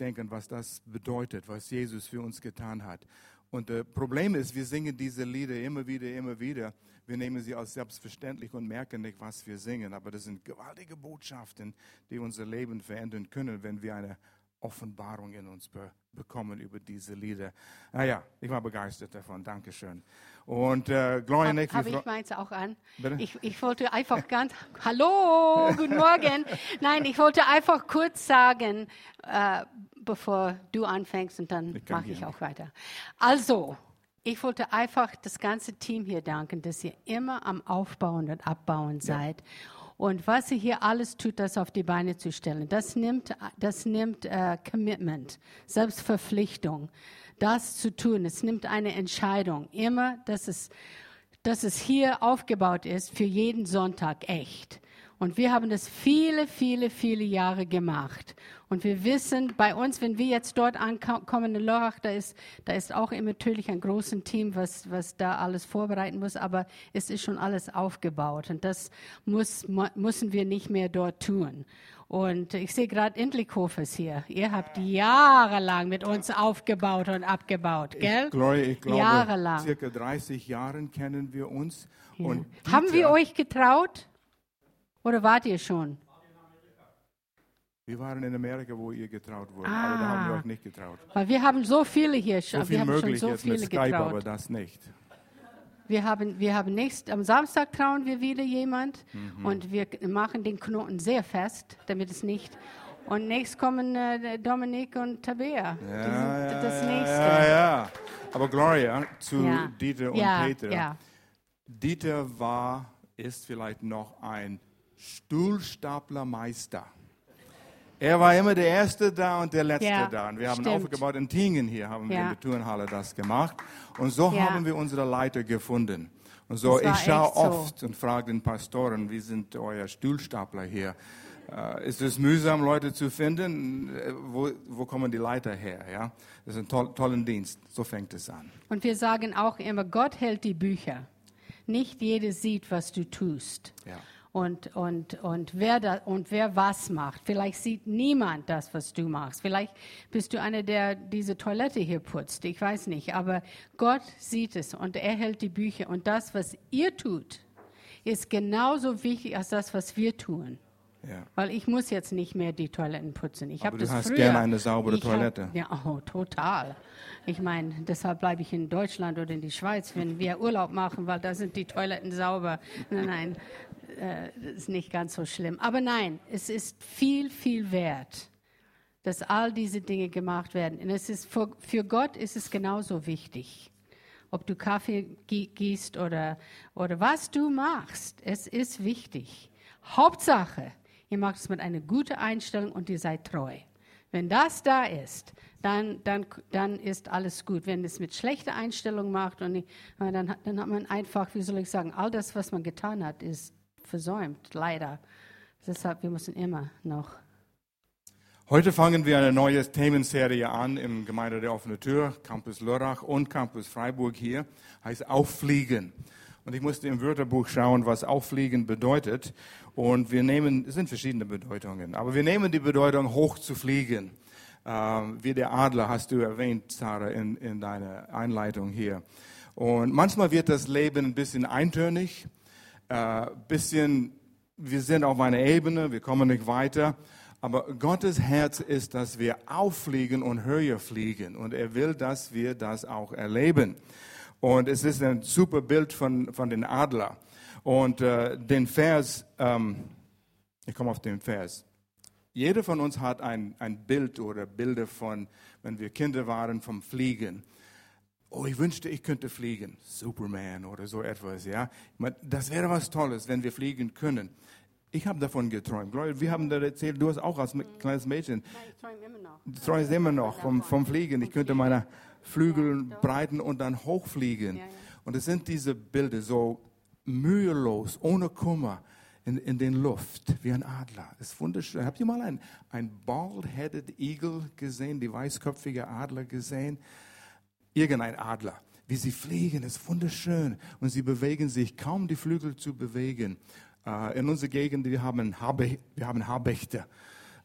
denken, was das bedeutet, was Jesus für uns getan hat. Und das Problem ist, wir singen diese Lieder immer wieder, immer wieder. Wir nehmen sie als selbstverständlich und merken nicht, was wir singen. Aber das sind gewaltige Botschaften, die unser Leben verändern können, wenn wir eine Offenbarung in uns be bekommen über diese Lieder. Naja, ah ich war begeistert davon. Dankeschön. Und äh. Habe ich meins auch an? Ich, ich wollte einfach ganz, hallo, guten Morgen. Nein, ich wollte einfach kurz sagen, äh, bevor du anfängst und dann mache ich auch weiter. Also, ich wollte einfach das ganze Team hier danken, dass ihr immer am Aufbauen und Abbauen seid. Ja. Und was ihr hier alles tut, das auf die Beine zu stellen, das nimmt, das nimmt uh, Commitment, Selbstverpflichtung das zu tun. Es nimmt eine Entscheidung. Immer, dass es, dass es hier aufgebaut ist für jeden Sonntag echt. Und wir haben das viele, viele, viele Jahre gemacht. Und wir wissen, bei uns, wenn wir jetzt dort ankommen in Lörrach, da ist, da ist auch immer natürlich ein großes Team, was, was da alles vorbereiten muss, aber es ist schon alles aufgebaut. Und das muss, müssen wir nicht mehr dort tun. Und ich sehe gerade Indlikhof ist hier. Ihr habt jahrelang mit uns aufgebaut und abgebaut, gell? Ich, Gloria, ich glaube, jahrelang. circa 30 Jahren kennen wir uns. Ja. Und Haben wir euch getraut? Oder wart ihr schon? Wir waren in Amerika, wo ihr getraut wurde, ah, aber da haben wir euch nicht getraut. Weil wir haben so viele hier schon. So viel wir haben möglich schon so viele mit Skype, getraut. aber das nicht. Wir haben, wir haben nächst, am Samstag trauen wir wieder jemand mhm. und wir machen den Knoten sehr fest, damit es nicht. Und nächst kommen äh, Dominik und Tabea. Ja, ja, das nächste. Ja, ja. Aber Gloria, zu ja. Dieter und Peter. Dieter war, ist vielleicht noch ein Stuhlstaplermeister. Er war immer der Erste da und der Letzte ja, da. Und wir haben stimmt. aufgebaut in Tingen hier, haben wir in der Turnhalle das gemacht. Und so ja. haben wir unsere Leiter gefunden. Und so, ich schaue oft so. und frage den Pastoren, wie sind euer Stuhlstapler hier? Uh, ist es mühsam, Leute zu finden? Äh, wo, wo kommen die Leiter her? Ja? Das ist ein toll, toller Dienst. So fängt es an. Und wir sagen auch immer, Gott hält die Bücher. Nicht jeder sieht, was du tust. Ja und, und, und, wer da, und wer was macht. Vielleicht sieht niemand das, was du machst. Vielleicht bist du einer, der diese Toilette hier putzt. Ich weiß nicht. Aber Gott sieht es und er hält die Bücher. Und das, was ihr tut, ist genauso wichtig als das, was wir tun. Ja. Weil ich muss jetzt nicht mehr die Toiletten putzen. Ich Aber du hast früher, gerne eine saubere Toilette. Hab, ja, oh, total. Ich meine, deshalb bleibe ich in Deutschland oder in die Schweiz, wenn wir Urlaub machen, weil da sind die Toiletten sauber. Nein, nein äh, ist nicht ganz so schlimm. Aber nein, es ist viel, viel wert, dass all diese Dinge gemacht werden. Und es ist für, für Gott ist es genauso wichtig. Ob du Kaffee gießt oder, oder was du machst, es ist wichtig. Hauptsache, ihr macht es mit einer guten Einstellung und ihr seid treu. Wenn das da ist, dann, dann, dann ist alles gut. Wenn es mit schlechter Einstellung macht, und dann, dann hat man einfach, wie soll ich sagen, all das, was man getan hat, ist versäumt, leider. Deshalb, wir müssen immer noch. Heute fangen wir eine neue Themenserie an im Gemeinde der offenen Tür, Campus Lörrach und Campus Freiburg hier, heißt Auffliegen. Und ich musste im Wörterbuch schauen, was Auffliegen bedeutet. Und wir nehmen, es sind verschiedene Bedeutungen, aber wir nehmen die Bedeutung hoch zu fliegen. Ähm, wie der Adler hast du erwähnt, Sarah, in, in deiner Einleitung hier. Und manchmal wird das Leben ein bisschen eintönig äh, bisschen, wir sind auf einer Ebene, wir kommen nicht weiter. Aber Gottes Herz ist, dass wir auffliegen und höher fliegen. Und er will, dass wir das auch erleben. Und es ist ein super Bild von, von den Adler. Und äh, den Vers, ähm, ich komme auf den Vers. Jeder von uns hat ein, ein Bild oder Bilder von, wenn wir Kinder waren, vom Fliegen oh, ich wünschte, ich könnte fliegen, Superman oder so etwas, ja. Das wäre was Tolles, wenn wir fliegen können. Ich habe davon geträumt. Wir haben da erzählt, du hast auch als kleines Mädchen. Ich träume immer noch. Du träumst immer noch vom, vom Fliegen. Ich könnte meine Flügel breiten und dann hochfliegen. Und es sind diese Bilder so mühelos, ohne Kummer in, in den Luft, wie ein Adler. Das ist wunderschön. Habt ihr mal einen, ein bald-headed Eagle gesehen, die weißköpfige Adler gesehen? Irgendein Adler. Wie sie fliegen, ist wunderschön. Und sie bewegen sich, kaum die Flügel zu bewegen. Äh, in unserer Gegend, wir haben, Habe, wir haben Habichte.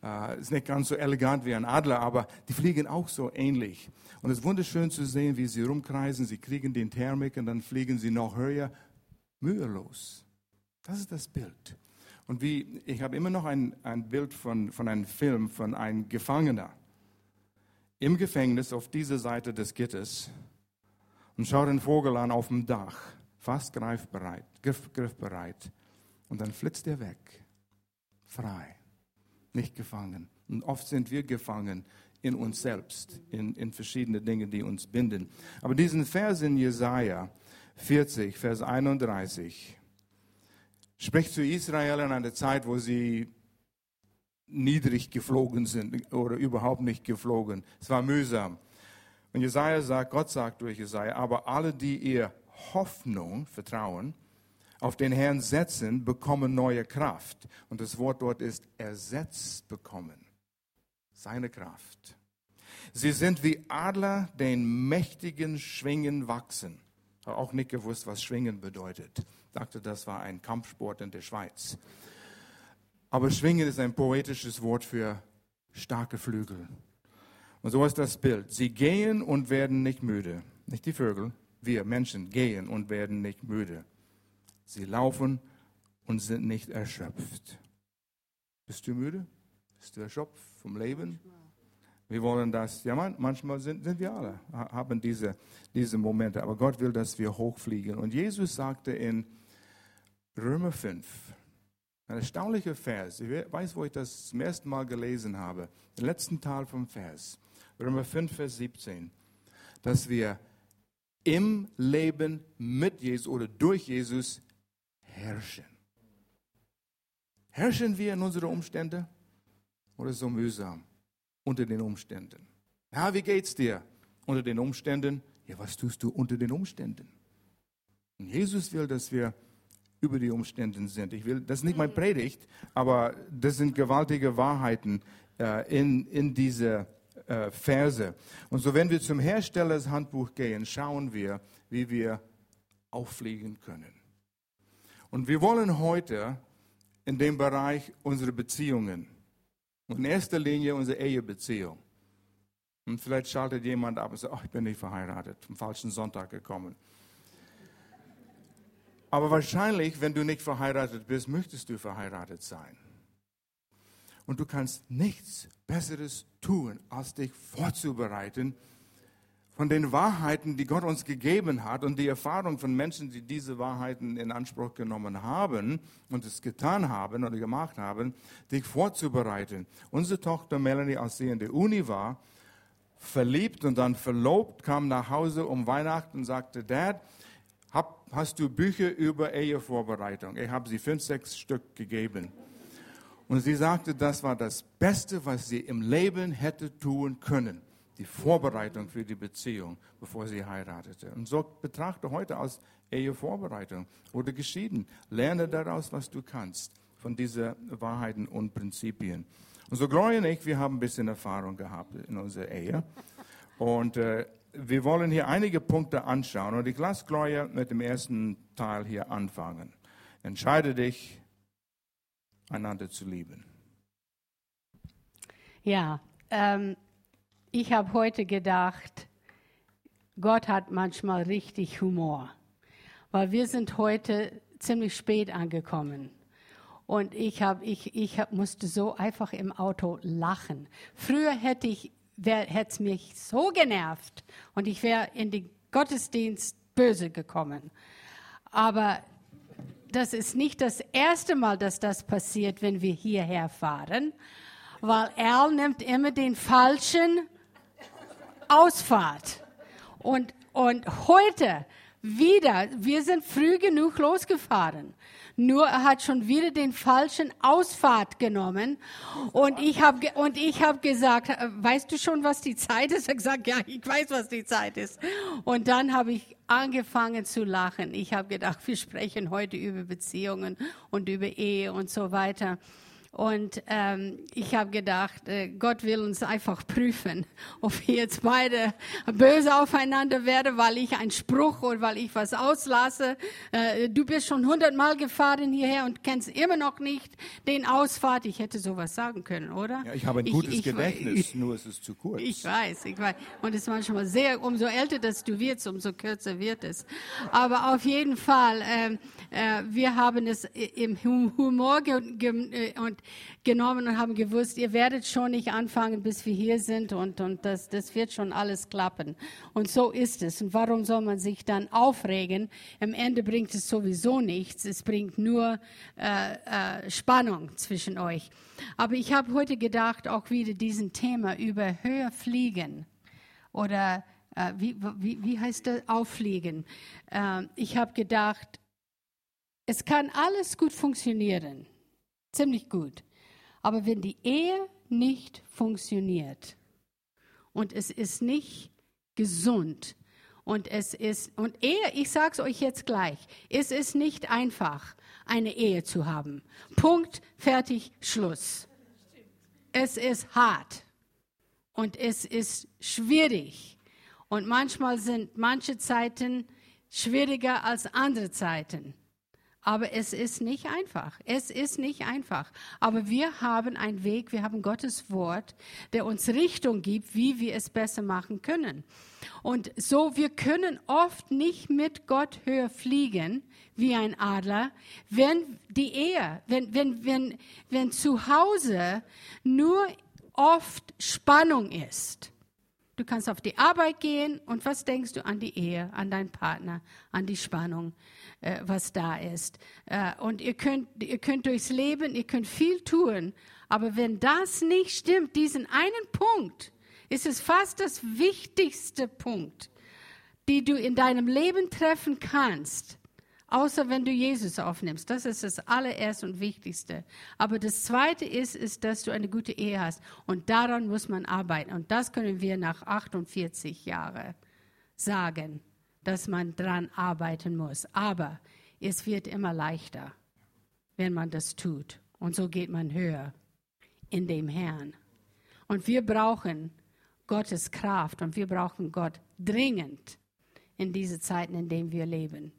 Äh, ist nicht ganz so elegant wie ein Adler, aber die fliegen auch so ähnlich. Und es ist wunderschön zu sehen, wie sie rumkreisen. Sie kriegen den Thermik und dann fliegen sie noch höher, mühelos. Das ist das Bild. Und wie, ich habe immer noch ein, ein Bild von, von einem Film von einem Gefangener im Gefängnis auf dieser Seite des Gitters und schaut den Vogel an auf dem Dach, fast greifbereit, griff, griffbereit. Und dann flitzt er weg, frei nicht gefangen. Und oft sind wir gefangen in uns selbst, in, in verschiedene Dinge, die uns binden. Aber diesen Vers in Jesaja 40, Vers 31, spricht zu Israel in einer Zeit, wo sie niedrig geflogen sind oder überhaupt nicht geflogen. Es war mühsam. Und Jesaja sagt, Gott sagt durch Jesaja, aber alle, die ihr Hoffnung, Vertrauen, auf den Herrn setzen, bekommen neue Kraft. Und das Wort dort ist ersetzt bekommen. Seine Kraft. Sie sind wie Adler, den mächtigen Schwingen wachsen. Habe auch nicht gewusst, was Schwingen bedeutet. Dachte, das war ein Kampfsport in der Schweiz. Aber Schwingen ist ein poetisches Wort für starke Flügel. Und so ist das Bild. Sie gehen und werden nicht müde. Nicht die Vögel, wir Menschen gehen und werden nicht müde. Sie laufen und sind nicht erschöpft. Bist du müde? Bist du erschöpft vom Leben? Wir wollen das, ja, manchmal sind, sind wir alle, haben diese, diese Momente, aber Gott will, dass wir hochfliegen. Und Jesus sagte in Römer 5, ein erstaunlicher Vers, ich weiß, wo ich das zum ersten Mal gelesen habe, den letzten Teil vom Vers, Römer 5, Vers 17, dass wir im Leben mit Jesus oder durch Jesus herrschen. Herrschen wir in unsere Umstände oder so mühsam unter den Umständen? Ja, wie geht's dir unter den Umständen? Ja, was tust du unter den Umständen? Und Jesus will, dass wir über die Umstände sind. Ich will, das ist nicht mein Predigt, aber das sind gewaltige Wahrheiten äh, in, in diese äh, Verse. Und so, wenn wir zum Herstellershandbuch gehen, schauen wir, wie wir auffliegen können. Und wir wollen heute in dem Bereich unsere Beziehungen, in erster Linie unsere Ehebeziehung. Und vielleicht schaltet jemand ab und sagt, oh, ich bin nicht verheiratet, am falschen Sonntag gekommen. Aber wahrscheinlich, wenn du nicht verheiratet bist, möchtest du verheiratet sein. Und du kannst nichts Besseres tun, als dich vorzubereiten von den Wahrheiten, die Gott uns gegeben hat und die Erfahrung von Menschen, die diese Wahrheiten in Anspruch genommen haben und es getan haben oder gemacht haben, dich vorzubereiten. Unsere Tochter Melanie, als sie in der Uni war, verliebt und dann verlobt, kam nach Hause um Weihnachten und sagte, Dad, hab, hast du Bücher über Ehevorbereitung? Ich habe sie fünf, sechs Stück gegeben. Und sie sagte, das war das Beste, was sie im Leben hätte tun können die Vorbereitung für die Beziehung, bevor sie heiratete. Und so betrachte heute als Ehevorbereitung oder geschieden. Lerne daraus, was du kannst von diesen Wahrheiten und Prinzipien. Und so Gloria und ich, wir haben ein bisschen Erfahrung gehabt in unserer Ehe. Und äh, wir wollen hier einige Punkte anschauen. Und ich lasse Gloria mit dem ersten Teil hier anfangen. Entscheide dich, einander zu lieben. Ja, ähm, ich habe heute gedacht, Gott hat manchmal richtig Humor, weil wir sind heute ziemlich spät angekommen. Und ich, hab, ich, ich hab, musste so einfach im Auto lachen. Früher hätte ich, hätte es mich so genervt und ich wäre in den Gottesdienst böse gekommen. Aber das ist nicht das erste Mal, dass das passiert, wenn wir hierher fahren, weil er nimmt immer den falschen Ausfahrt. Und, und heute wieder, wir sind früh genug losgefahren. Nur er hat schon wieder den falschen Ausfahrt genommen. Und ich habe und ich habe gesagt, äh, weißt du schon, was die Zeit ist? Er hat gesagt, ja, ich weiß, was die Zeit ist. Und dann habe ich angefangen zu lachen. Ich habe gedacht, wir sprechen heute über Beziehungen und über Ehe und so weiter. Und ähm, ich habe gedacht, äh, Gott will uns einfach prüfen, ob wir jetzt beide böse aufeinander werden, weil ich einen Spruch oder weil ich was auslasse. Äh, du bist schon hundertmal gefahren hierher und kennst immer noch nicht den Ausfahrt. Ich hätte sowas sagen können, oder? Ja, ich habe ein gutes ich, Gedächtnis, ich, nur ist es zu kurz. Ich weiß, ich weiß. Und es ist manchmal sehr, umso älter dass du wirst, umso kürzer wird es. Aber auf jeden Fall, äh, äh, wir haben es im Humor ge genommen und haben gewusst, ihr werdet schon nicht anfangen, bis wir hier sind und, und das, das wird schon alles klappen. Und so ist es. Und warum soll man sich dann aufregen? Am Ende bringt es sowieso nichts. Es bringt nur äh, äh, Spannung zwischen euch. Aber ich habe heute gedacht, auch wieder diesen Thema über höher fliegen oder äh, wie, wie, wie heißt das? Auffliegen. Äh, ich habe gedacht, es kann alles gut funktionieren. Ziemlich gut. Aber wenn die Ehe nicht funktioniert und es ist nicht gesund und es ist, und Ehe, ich sage es euch jetzt gleich, es ist nicht einfach, eine Ehe zu haben. Punkt, fertig, Schluss. Es ist hart und es ist schwierig. Und manchmal sind manche Zeiten schwieriger als andere Zeiten. Aber es ist nicht einfach. Es ist nicht einfach. Aber wir haben einen Weg, wir haben Gottes Wort, der uns Richtung gibt, wie wir es besser machen können. Und so, wir können oft nicht mit Gott höher fliegen wie ein Adler, wenn die Ehe, wenn, wenn, wenn, wenn zu Hause nur oft Spannung ist. Du kannst auf die Arbeit gehen und was denkst du an die Ehe, an deinen Partner, an die Spannung? Äh, was da ist. Äh, und ihr könnt, ihr könnt durchs Leben, ihr könnt viel tun, aber wenn das nicht stimmt, diesen einen Punkt, ist es fast das wichtigste Punkt, die du in deinem Leben treffen kannst. Außer wenn du Jesus aufnimmst. Das ist das allererste und wichtigste. Aber das zweite ist, ist, dass du eine gute Ehe hast. Und daran muss man arbeiten. Und das können wir nach 48 Jahren sagen dass man dran arbeiten muss. Aber es wird immer leichter, wenn man das tut. Und so geht man höher in dem Herrn. Und wir brauchen Gottes Kraft und wir brauchen Gott dringend in diese Zeiten, in denen wir leben.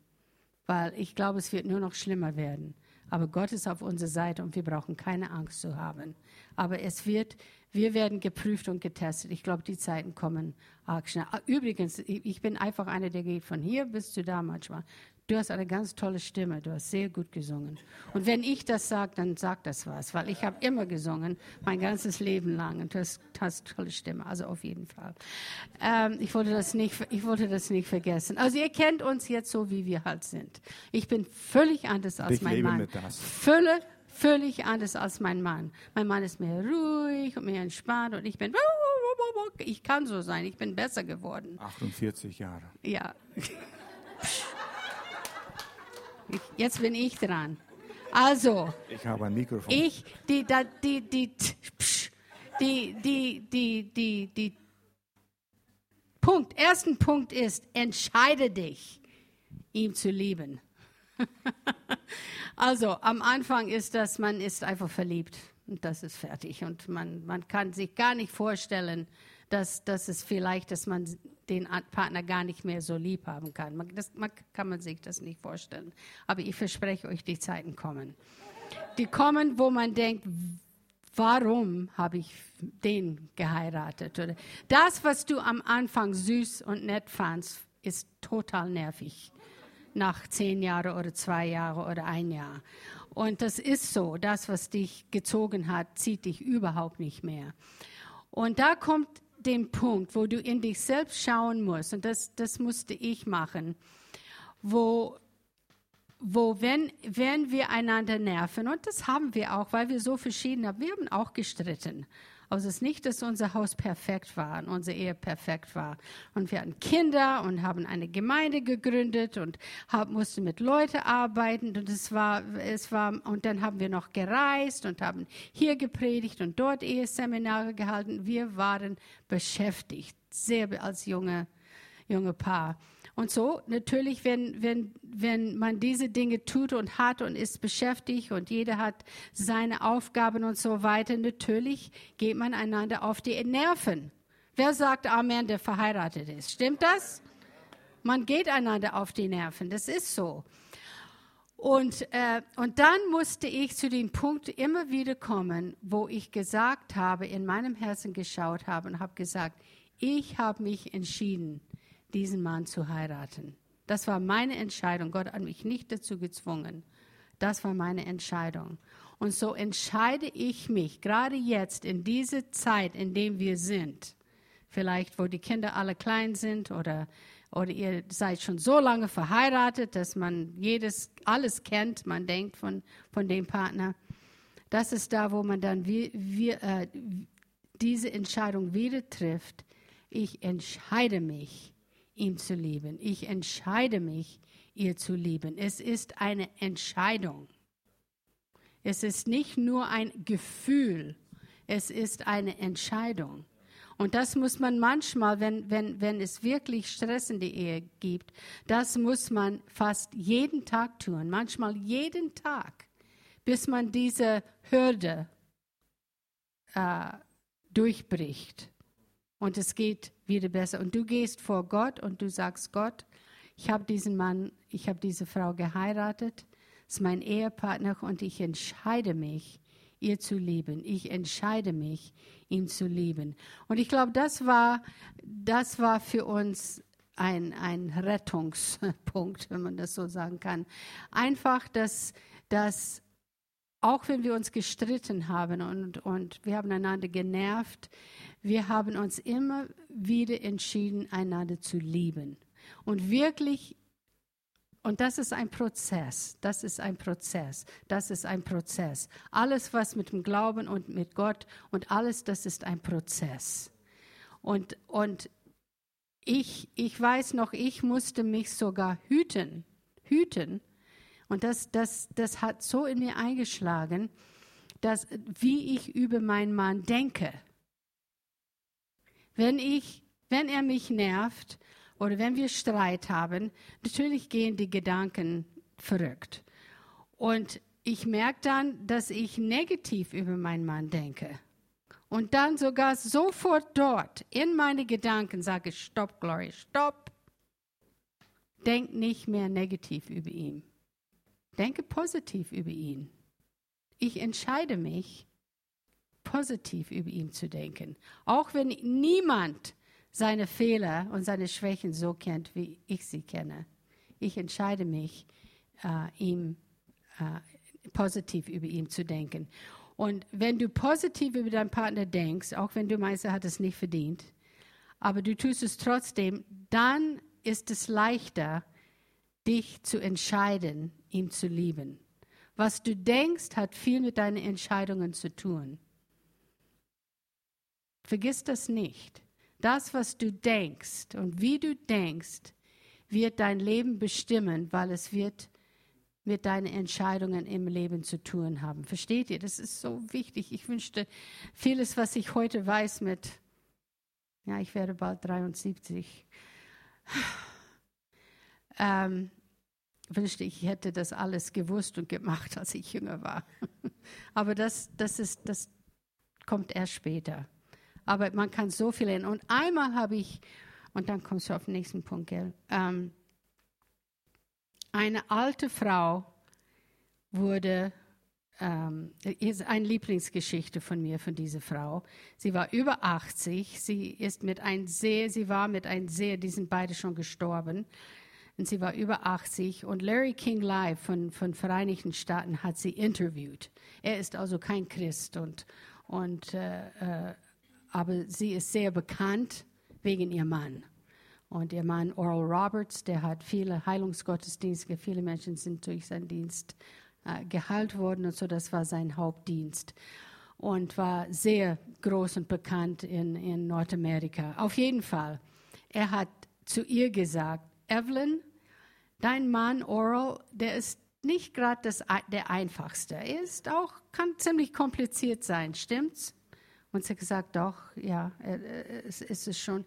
Weil ich glaube, es wird nur noch schlimmer werden. Aber Gott ist auf unserer Seite und wir brauchen keine Angst zu haben. Aber es wird wir werden geprüft und getestet. Ich glaube, die Zeiten kommen arg schnell. Ah, übrigens, ich bin einfach einer, der geht von hier bis zu da manchmal. Du hast eine ganz tolle Stimme, du hast sehr gut gesungen. Und wenn ich das sage, dann sagt das was, weil ich habe immer gesungen, mein ganzes Leben lang. Und du hast, hast tolle Stimme, also auf jeden Fall. Ähm, ich, wollte das nicht, ich wollte das nicht vergessen. Also ihr kennt uns jetzt so, wie wir halt sind. Ich bin völlig anders als ich mein Mann. Fülle, völlig anders als mein Mann. Mein Mann ist mehr ruhig und mehr entspannt und ich bin, ich kann so sein, ich bin besser geworden. 48 Jahre. Ja. Jetzt bin ich dran. Also. Ich habe ein Mikrofon. Ich, die, die, die, die, die, die, die, die, die Punkt, ersten Punkt ist, entscheide dich, ihm zu lieben. also am Anfang ist das, man ist einfach verliebt und das ist fertig. Und man, man kann sich gar nicht vorstellen, dass, dass es vielleicht, dass man den Partner gar nicht mehr so lieb haben kann. Man, das man, kann man sich das nicht vorstellen. Aber ich verspreche euch, die Zeiten kommen. Die kommen, wo man denkt, warum habe ich den geheiratet? Oder das, was du am Anfang süß und nett fandst, ist total nervig nach zehn Jahren oder zwei Jahren oder ein Jahr. Und das ist so. Das, was dich gezogen hat, zieht dich überhaupt nicht mehr. Und da kommt der Punkt, wo du in dich selbst schauen musst. Und das, das musste ich machen. Wo, wo wenn, wenn wir einander nerven, und das haben wir auch, weil wir so verschieden haben, wir haben auch gestritten. Also es ist nicht, dass unser Haus perfekt war und unsere Ehe perfekt war. Und wir hatten Kinder und haben eine Gemeinde gegründet und haben, mussten mit Leuten arbeiten. Und es war, es war, und dann haben wir noch gereist und haben hier gepredigt und dort Eheseminare gehalten. Wir waren beschäftigt, sehr als junge junge Paar. Und so, natürlich, wenn, wenn, wenn man diese Dinge tut und hat und ist beschäftigt und jeder hat seine Aufgaben und so weiter, natürlich geht man einander auf die Nerven. Wer sagt Amen, der verheiratet ist? Stimmt das? Man geht einander auf die Nerven, das ist so. Und, äh, und dann musste ich zu dem Punkt immer wieder kommen, wo ich gesagt habe, in meinem Herzen geschaut habe und habe gesagt, ich habe mich entschieden, diesen Mann zu heiraten. Das war meine Entscheidung. Gott hat mich nicht dazu gezwungen. Das war meine Entscheidung. Und so entscheide ich mich, gerade jetzt in dieser Zeit, in der wir sind, vielleicht wo die Kinder alle klein sind oder oder ihr seid schon so lange verheiratet, dass man jedes, alles kennt, man denkt von, von dem Partner. Das ist da, wo man dann wie, wie, äh, diese Entscheidung wieder trifft. Ich entscheide mich, ihm zu lieben. Ich entscheide mich, ihr zu lieben. Es ist eine Entscheidung. Es ist nicht nur ein Gefühl, es ist eine Entscheidung. Und das muss man manchmal, wenn, wenn, wenn es wirklich Stress in der Ehe gibt, das muss man fast jeden Tag tun, manchmal jeden Tag, bis man diese Hürde äh, durchbricht. Und es geht wieder besser. Und du gehst vor Gott und du sagst, Gott, ich habe diesen Mann, ich habe diese Frau geheiratet, ist mein Ehepartner und ich entscheide mich, ihr zu lieben. Ich entscheide mich, ihn zu lieben. Und ich glaube, das war, das war für uns ein, ein Rettungspunkt, wenn man das so sagen kann. Einfach, dass, dass auch wenn wir uns gestritten haben und, und wir haben einander genervt, wir haben uns immer wieder entschieden, einander zu lieben und wirklich und das ist ein Prozess, das ist ein Prozess, das ist ein Prozess. Alles, was mit dem Glauben und mit Gott und alles, das ist ein Prozess. Und, und ich, ich weiß noch, ich musste mich sogar hüten, hüten. Und das, das, das hat so in mir eingeschlagen, dass, wie ich über meinen Mann denke. Wenn ich, wenn er mich nervt, oder wenn wir Streit haben, natürlich gehen die Gedanken verrückt. Und ich merke dann, dass ich negativ über meinen Mann denke. Und dann sogar sofort dort in meine Gedanken sage, stopp, Glory, stopp. Denk nicht mehr negativ über ihn. Denke positiv über ihn. Ich entscheide mich, positiv über ihn zu denken. Auch wenn niemand seine Fehler und seine Schwächen so kennt, wie ich sie kenne. Ich entscheide mich, äh, ihm äh, positiv über ihn zu denken. Und wenn du positiv über deinen Partner denkst, auch wenn du meinst, er hat es nicht verdient, aber du tust es trotzdem, dann ist es leichter, dich zu entscheiden, ihm zu lieben. Was du denkst, hat viel mit deinen Entscheidungen zu tun. Vergiss das nicht. Das, was du denkst und wie du denkst, wird dein Leben bestimmen, weil es wird mit deinen Entscheidungen im Leben zu tun haben. Versteht ihr? Das ist so wichtig. Ich wünschte, vieles, was ich heute weiß mit, ja, ich werde bald 73, ähm, wünschte, ich hätte das alles gewusst und gemacht, als ich jünger war. Aber das, das, ist, das kommt erst später. Aber man kann so viel lernen. Und einmal habe ich, und dann kommst du auf den nächsten Punkt, gell? Ähm, eine alte Frau wurde, ähm, ist eine Lieblingsgeschichte von mir, von dieser Frau. Sie war über 80. Sie ist mit ein sehr, sie war mit ein sehr, die sind beide schon gestorben. Und sie war über 80 und Larry King Live von, von Vereinigten Staaten hat sie interviewt. Er ist also kein Christ und, und äh, äh, aber sie ist sehr bekannt wegen ihrem Mann. Und ihr Mann Oral Roberts, der hat viele Heilungsgottesdienste, viele Menschen sind durch seinen Dienst äh, geheilt worden und so, das war sein Hauptdienst. Und war sehr groß und bekannt in, in Nordamerika. Auf jeden Fall, er hat zu ihr gesagt, Evelyn, dein Mann Oral, der ist nicht gerade der einfachste. Er ist auch, kann ziemlich kompliziert sein, stimmt's? Und sie hat gesagt, doch, ja, es ist es schon.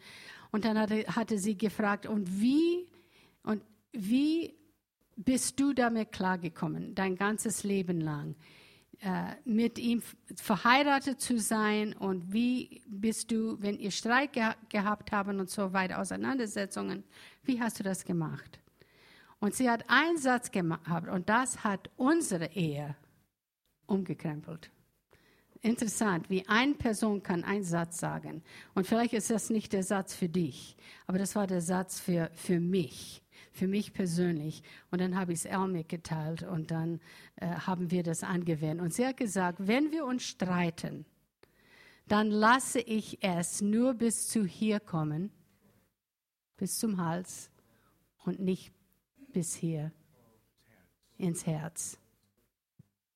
Und dann hatte, hatte sie gefragt, und wie, und wie bist du damit klargekommen, dein ganzes Leben lang, äh, mit ihm verheiratet zu sein? Und wie bist du, wenn ihr Streit ge gehabt haben und so weiter, Auseinandersetzungen, wie hast du das gemacht? Und sie hat einen Satz gehabt und das hat unsere Ehe umgekrempelt interessant, wie eine Person kann einen Satz sagen. Und vielleicht ist das nicht der Satz für dich, aber das war der Satz für, für mich, für mich persönlich. Und dann habe ich es Elle mitgeteilt und dann äh, haben wir das angewendet. Und sie hat gesagt, wenn wir uns streiten, dann lasse ich es nur bis zu hier kommen, bis zum Hals und nicht bis hier ins Herz,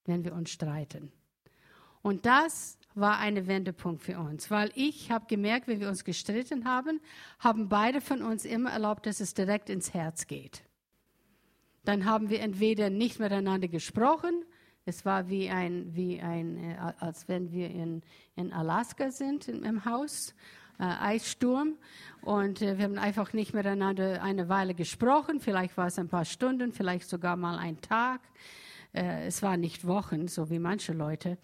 wenn wir uns streiten. Und das war ein Wendepunkt für uns, weil ich habe gemerkt, wenn wir uns gestritten haben, haben beide von uns immer erlaubt, dass es direkt ins Herz geht. Dann haben wir entweder nicht miteinander gesprochen, es war wie ein, wie ein äh, als wenn wir in, in Alaska sind im, im Haus, äh, Eissturm. Und äh, wir haben einfach nicht miteinander eine Weile gesprochen. Vielleicht war es ein paar Stunden, vielleicht sogar mal ein Tag. Äh, es war nicht Wochen, so wie manche Leute.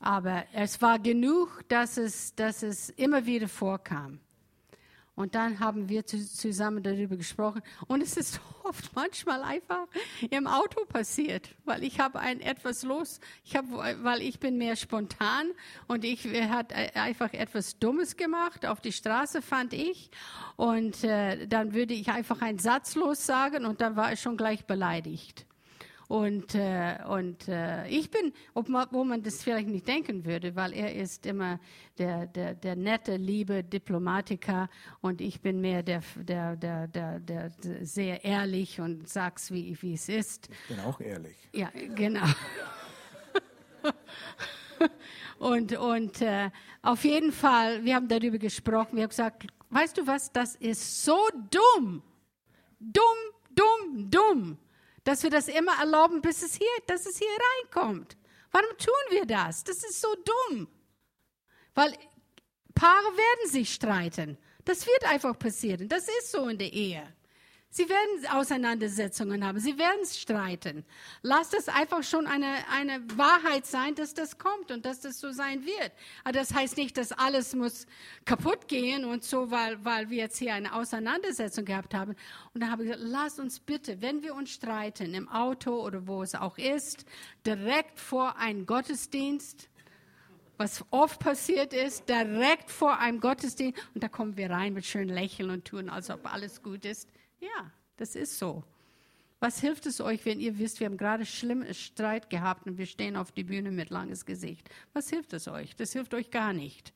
Aber es war genug, dass es, dass es immer wieder vorkam. Und dann haben wir zusammen darüber gesprochen. Und es ist oft manchmal einfach im Auto passiert, weil ich habe ein etwas los, ich habe, weil ich bin mehr spontan und ich hat einfach etwas Dummes gemacht auf die Straße fand ich und äh, dann würde ich einfach einen Satz los sagen und dann war ich schon gleich beleidigt. Und, äh, und äh, ich bin, ob man, wo man das vielleicht nicht denken würde, weil er ist immer der, der, der nette, liebe Diplomatiker und ich bin mehr der, der, der, der, der sehr ehrlich und sag's, wie, wie es ist. Ich bin auch ehrlich. Ja, genau. und und äh, auf jeden Fall, wir haben darüber gesprochen, wir haben gesagt, weißt du was, das ist so dumm. Dumm, dumm, dumm dass wir das immer erlauben, bis es hier, dass es hier reinkommt. Warum tun wir das? Das ist so dumm. Weil Paare werden sich streiten. Das wird einfach passieren. Das ist so in der Ehe. Sie werden Auseinandersetzungen haben, sie werden streiten. Lasst es einfach schon eine, eine Wahrheit sein, dass das kommt und dass das so sein wird. Aber das heißt nicht, dass alles muss kaputt gehen und so, weil, weil wir jetzt hier eine Auseinandersetzung gehabt haben. Und da habe ich gesagt, lasst uns bitte, wenn wir uns streiten, im Auto oder wo es auch ist, direkt vor einem Gottesdienst, was oft passiert ist, direkt vor einem Gottesdienst. Und da kommen wir rein mit schönen Lächeln und tun, als ob alles gut ist. Ja, das ist so. Was hilft es euch, wenn ihr wisst, wir haben gerade schlimmen Streit gehabt und wir stehen auf die Bühne mit langes Gesicht? Was hilft es euch? Das hilft euch gar nicht.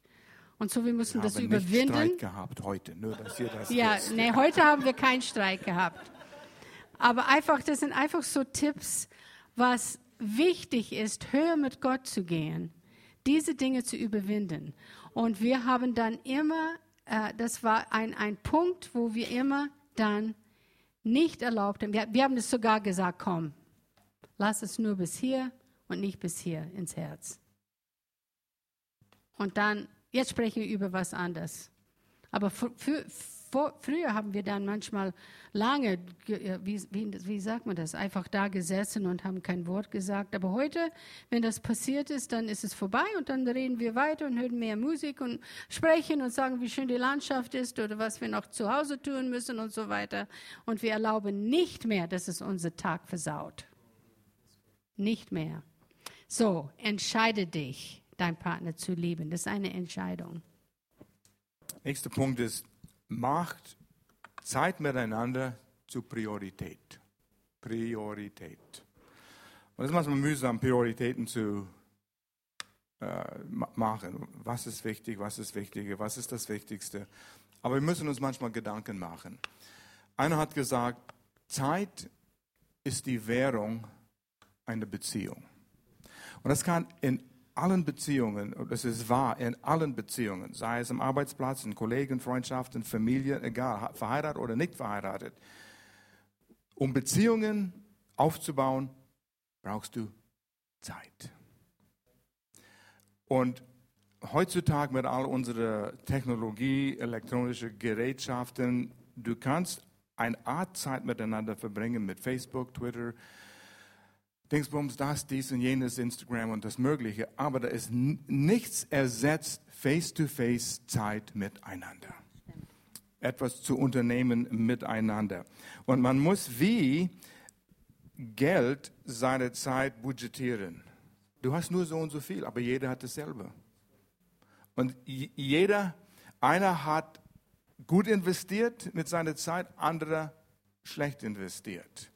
Und so, wir müssen wir das haben überwinden. Nicht Streit gehabt heute, nur dass ihr das Ja, wisst. nee, heute haben wir keinen Streit gehabt. Aber einfach, das sind einfach so Tipps, was wichtig ist, höher mit Gott zu gehen, diese Dinge zu überwinden. Und wir haben dann immer, äh, das war ein, ein Punkt, wo wir immer dann nicht erlaubt. Wir, wir haben es sogar gesagt, komm, lass es nur bis hier und nicht bis hier ins Herz. Und dann, jetzt sprechen wir über was anderes. Aber für, für, vor, früher haben wir dann manchmal lange, wie, wie, wie sagt man das, einfach da gesessen und haben kein Wort gesagt. Aber heute, wenn das passiert ist, dann ist es vorbei und dann reden wir weiter und hören mehr Musik und sprechen und sagen, wie schön die Landschaft ist oder was wir noch zu Hause tun müssen und so weiter. Und wir erlauben nicht mehr, dass es unser Tag versaut. Nicht mehr. So, entscheide dich, deinen Partner zu lieben. Das ist eine Entscheidung. Nächster Punkt ist, macht Zeit miteinander zur Priorität. Priorität. Und es ist manchmal mühsam, Prioritäten zu äh, machen. Was ist wichtig, was ist wichtiger, was ist das Wichtigste. Aber wir müssen uns manchmal Gedanken machen. Einer hat gesagt, Zeit ist die Währung einer Beziehung. Und das kann in allen Beziehungen, das ist wahr, in allen Beziehungen, sei es am Arbeitsplatz, in Kollegen, Freundschaften, Familie, egal, verheiratet oder nicht verheiratet. Um Beziehungen aufzubauen, brauchst du Zeit. Und heutzutage mit all unserer Technologie, elektronische Gerätschaften, du kannst eine Art Zeit miteinander verbringen mit Facebook, Twitter, Dingsbums, das, dies und jenes, Instagram und das Mögliche. Aber da ist nichts ersetzt face-to-face Zeit miteinander. Etwas zu unternehmen miteinander. Und man muss wie Geld seine Zeit budgetieren. Du hast nur so und so viel, aber jeder hat dasselbe. Und jeder, einer hat gut investiert mit seiner Zeit, anderer schlecht investiert.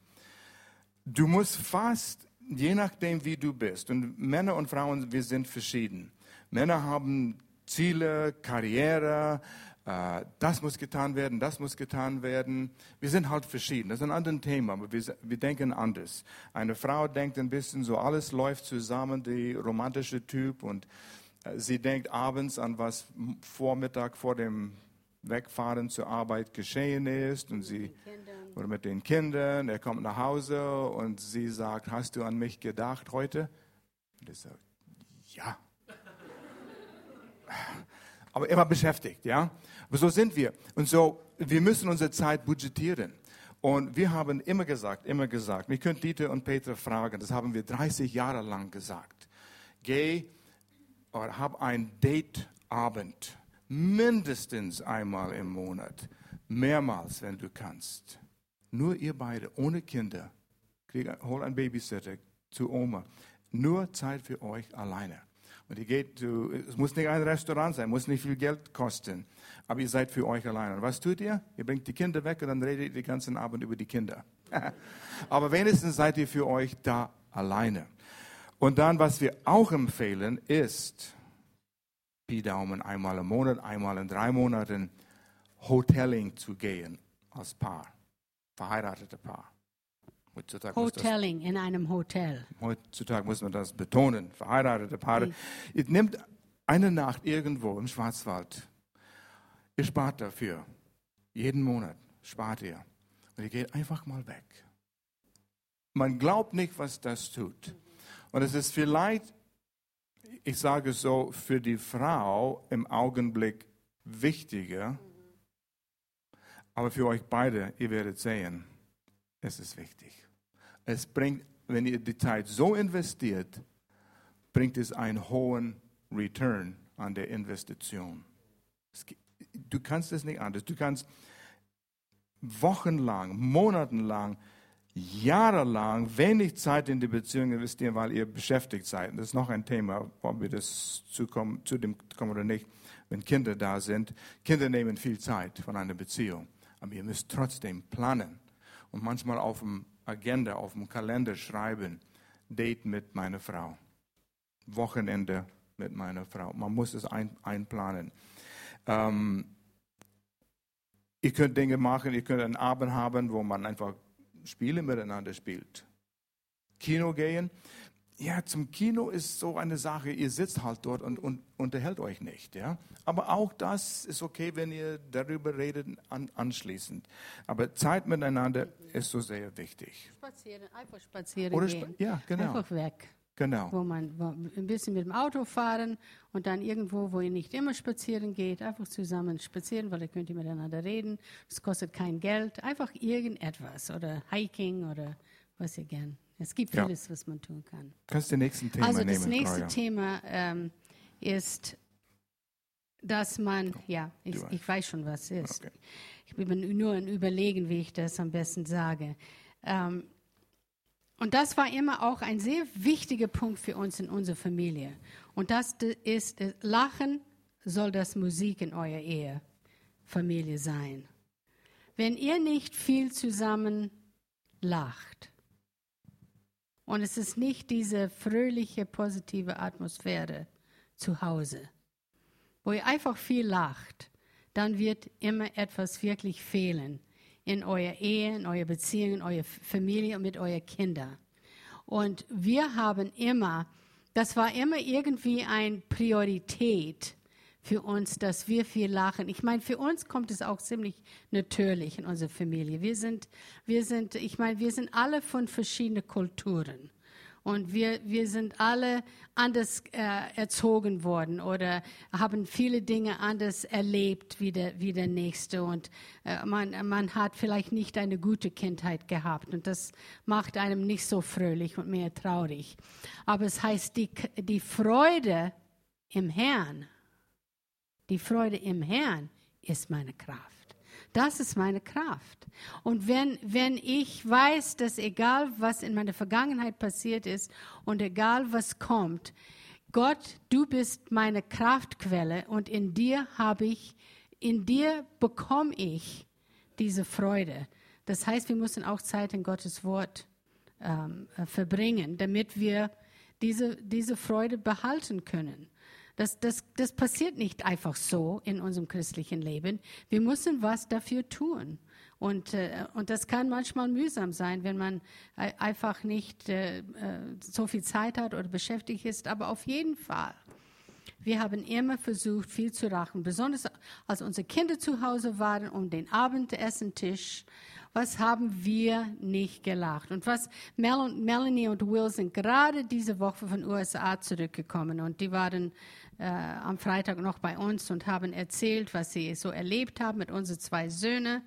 Du musst fast, je nachdem wie du bist, und Männer und Frauen, wir sind verschieden. Männer haben Ziele, Karriere, äh, das muss getan werden, das muss getan werden. Wir sind halt verschieden. Das ist ein anderes Thema, aber wir, wir denken anders. Eine Frau denkt ein bisschen so, alles läuft zusammen, die romantische Typ, und äh, sie denkt abends an was Vormittag vor dem Wegfahren zur Arbeit geschehen ist und sie oder mit den Kindern. Er kommt nach Hause und sie sagt, hast du an mich gedacht heute? Und er sagt, ja. Aber immer beschäftigt, ja. Aber so sind wir. Und so, wir müssen unsere Zeit budgetieren. Und wir haben immer gesagt, immer gesagt, ihr könnt Dieter und Peter fragen, das haben wir 30 Jahre lang gesagt. Geh oder hab ein Dateabend, mindestens einmal im Monat, mehrmals, wenn du kannst. Nur ihr beide, ohne Kinder. Krieg, hol einen Babysitter zu Oma. Nur Zeit für euch alleine. Und ihr geht zu, es muss nicht ein Restaurant sein, muss nicht viel Geld kosten. Aber ihr seid für euch alleine. Und was tut ihr? Ihr bringt die Kinder weg und dann redet ihr den ganzen Abend über die Kinder. Aber wenigstens seid ihr für euch da alleine. Und dann, was wir auch empfehlen, ist, Pi Daumen einmal im Monat, einmal in drei Monaten, Hoteling zu gehen als Paar verheiratete Paar. Heutzutage Hoteling das, in einem Hotel. Heutzutage muss man das betonen. Verheiratete Paare. Mhm. Ihr nehmt eine Nacht irgendwo im Schwarzwald. Ihr spart dafür. Jeden Monat spart ihr. Und ihr geht einfach mal weg. Man glaubt nicht, was das tut. Und es ist vielleicht, ich sage so, für die Frau im Augenblick wichtiger, aber für euch beide, ihr werdet sehen, es ist wichtig. Es bringt, wenn ihr die Zeit so investiert, bringt es einen hohen Return an der Investition. Du kannst es nicht anders. Du kannst wochenlang, monatelang, jahrelang wenig Zeit in die Beziehung investieren, weil ihr beschäftigt seid. Das ist noch ein Thema, ob wir das zu, kommen, zu dem kommen oder nicht, wenn Kinder da sind. Kinder nehmen viel Zeit von einer Beziehung. Aber ihr müsst trotzdem planen und manchmal auf dem Agenda, auf dem Kalender schreiben, Date mit meiner Frau, Wochenende mit meiner Frau. Man muss es ein, einplanen. Ähm, ihr könnt Dinge machen, ihr könnt einen Abend haben, wo man einfach Spiele miteinander spielt. Kino gehen. Ja, zum Kino ist so eine Sache, ihr sitzt halt dort und, und unterhält euch nicht. Ja? Aber auch das ist okay, wenn ihr darüber redet an, anschließend. Aber Zeit miteinander ist so sehr wichtig. Spazieren, einfach spazieren Oder gehen. ja, genau. Einfach weg. Genau. Wo man wo ein bisschen mit dem Auto fahren und dann irgendwo, wo ihr nicht immer spazieren geht, einfach zusammen spazieren, weil ihr könnt ihr miteinander reden. Es kostet kein Geld. Einfach irgendetwas oder Hiking oder was ihr gern es gibt vieles, ja. was man tun kann. Kannst du den nächsten Thema also nehmen? Also das nächste Gloria. Thema ähm, ist, dass man, ja, ich, ich, weiß schon, was es ist. Okay. Ich bin nur ein Überlegen, wie ich das am besten sage. Ähm, und das war immer auch ein sehr wichtiger Punkt für uns in unserer Familie. Und das ist, Lachen soll das Musik in eurer Ehe, Familie sein. Wenn ihr nicht viel zusammen lacht, und es ist nicht diese fröhliche, positive Atmosphäre zu Hause, wo ihr einfach viel lacht, dann wird immer etwas wirklich fehlen in eurer Ehe, in eurer Beziehung, in eurer Familie und mit euren Kindern. Und wir haben immer, das war immer irgendwie eine Priorität, für uns, dass wir viel lachen. Ich meine, für uns kommt es auch ziemlich natürlich in unserer Familie. Wir sind, wir sind, ich meine, wir sind alle von verschiedenen Kulturen. Und wir, wir sind alle anders äh, erzogen worden oder haben viele Dinge anders erlebt wie der, wie der Nächste. Und äh, man, man hat vielleicht nicht eine gute Kindheit gehabt. Und das macht einem nicht so fröhlich und mehr traurig. Aber es heißt, die, die Freude im Herrn, die Freude im Herrn ist meine Kraft. Das ist meine Kraft. Und wenn, wenn ich weiß, dass egal was in meiner Vergangenheit passiert ist und egal was kommt, Gott, du bist meine Kraftquelle und in dir habe ich, in dir bekomme ich diese Freude. Das heißt, wir müssen auch Zeit in Gottes Wort ähm, verbringen, damit wir diese, diese Freude behalten können. Das, das, das passiert nicht einfach so in unserem christlichen Leben. Wir müssen was dafür tun. Und, äh, und das kann manchmal mühsam sein, wenn man äh, einfach nicht äh, so viel Zeit hat oder beschäftigt ist. Aber auf jeden Fall, wir haben immer versucht, viel zu lachen. Besonders als unsere Kinder zu Hause waren um den Abendessentisch. Was haben wir nicht gelacht? Und was Mel Melanie und Will sind gerade diese Woche von USA zurückgekommen und die waren äh, am Freitag noch bei uns und haben erzählt, was sie so erlebt haben mit unseren zwei Söhnen.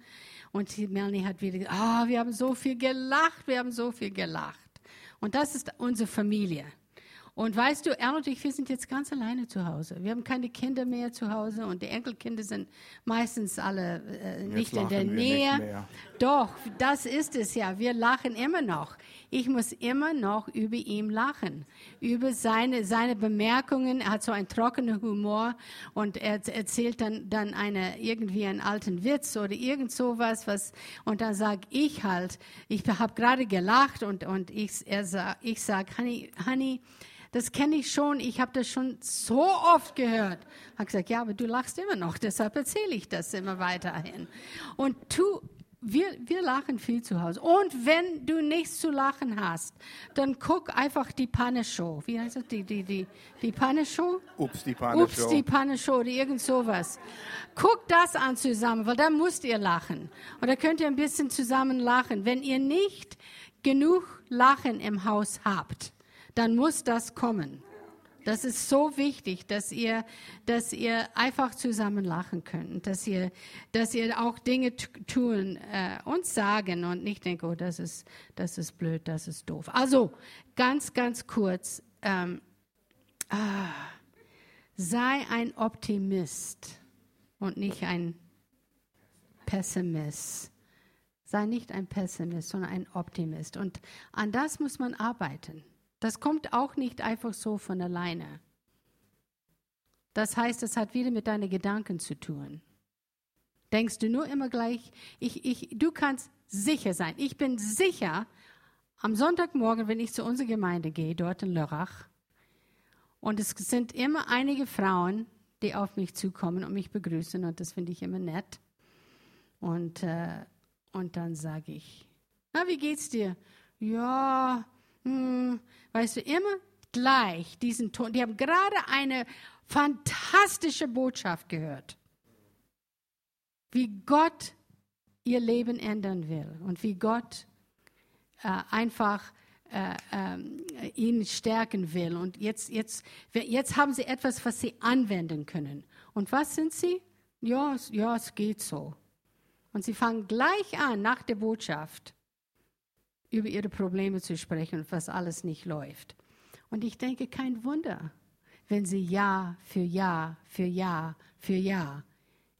Und Melanie hat wieder gesagt, oh, wir haben so viel gelacht, wir haben so viel gelacht. Und das ist unsere Familie. Und weißt du, Erl und ich, wir sind jetzt ganz alleine zu Hause. Wir haben keine Kinder mehr zu Hause und die Enkelkinder sind meistens alle äh, nicht in der Nähe. Doch, das ist es ja. Wir lachen immer noch. Ich muss immer noch über ihn lachen, über seine, seine Bemerkungen. Er hat so einen trockenen Humor und er erzählt dann, dann eine, irgendwie einen alten Witz oder irgend sowas, was, und dann sag ich halt, ich habe gerade gelacht und, und ich, er sag, ich sag, Honey, Honey, das kenne ich schon, ich habe das schon so oft gehört. Hat gesagt, ja, aber du lachst immer noch, deshalb erzähle ich das immer weiterhin. Und tu, wir, wir lachen viel zu Hause. Und wenn du nichts zu lachen hast, dann guck einfach die Panne-Show. Wie heißt das? Die, die, die, die Panne-Show? Ups, die Panne-Show. Ups, die Panne-Show oder irgend sowas. Guck das an zusammen, weil da müsst ihr lachen. Und da könnt ihr ein bisschen zusammen lachen. Wenn ihr nicht genug Lachen im Haus habt, dann muss das kommen. Das ist so wichtig, dass ihr, dass ihr einfach zusammen lachen könnt, dass ihr, dass ihr auch Dinge tun äh, und sagen und nicht denken, oh, das ist, das ist blöd, das ist doof. Also ganz, ganz kurz: ähm, ah, Sei ein Optimist und nicht ein Pessimist. Sei nicht ein Pessimist, sondern ein Optimist. Und an das muss man arbeiten. Das kommt auch nicht einfach so von alleine. Das heißt, es hat wieder mit deinen Gedanken zu tun. Denkst du nur immer gleich, ich, ich, du kannst sicher sein. Ich bin sicher, am Sonntagmorgen, wenn ich zu unserer Gemeinde gehe, dort in Lörrach, und es sind immer einige Frauen, die auf mich zukommen und mich begrüßen, und das finde ich immer nett. Und, äh, und dann sage ich, na, wie geht's dir? Ja, hm, weißt du, immer gleich diesen Ton. Die haben gerade eine fantastische Botschaft gehört, wie Gott ihr Leben ändern will und wie Gott äh, einfach äh, äh, ihn stärken will. Und jetzt, jetzt, jetzt haben sie etwas, was sie anwenden können. Und was sind sie? Ja, ja, es geht so. Und sie fangen gleich an nach der Botschaft über ihre Probleme zu sprechen und was alles nicht läuft. Und ich denke, kein Wunder, wenn sie Jahr für Jahr für Jahr für Jahr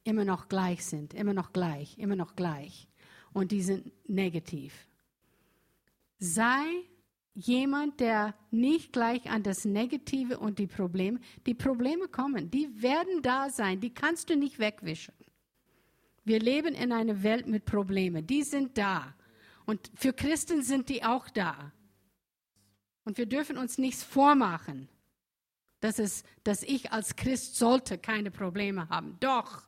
immer noch gleich sind, immer noch gleich, immer noch gleich. Und die sind negativ. Sei jemand, der nicht gleich an das Negative und die Probleme, die Probleme kommen, die werden da sein, die kannst du nicht wegwischen. Wir leben in einer Welt mit Problemen, die sind da. Und für Christen sind die auch da. Und wir dürfen uns nichts vormachen, dass, es, dass ich als Christ sollte keine Probleme haben. Doch,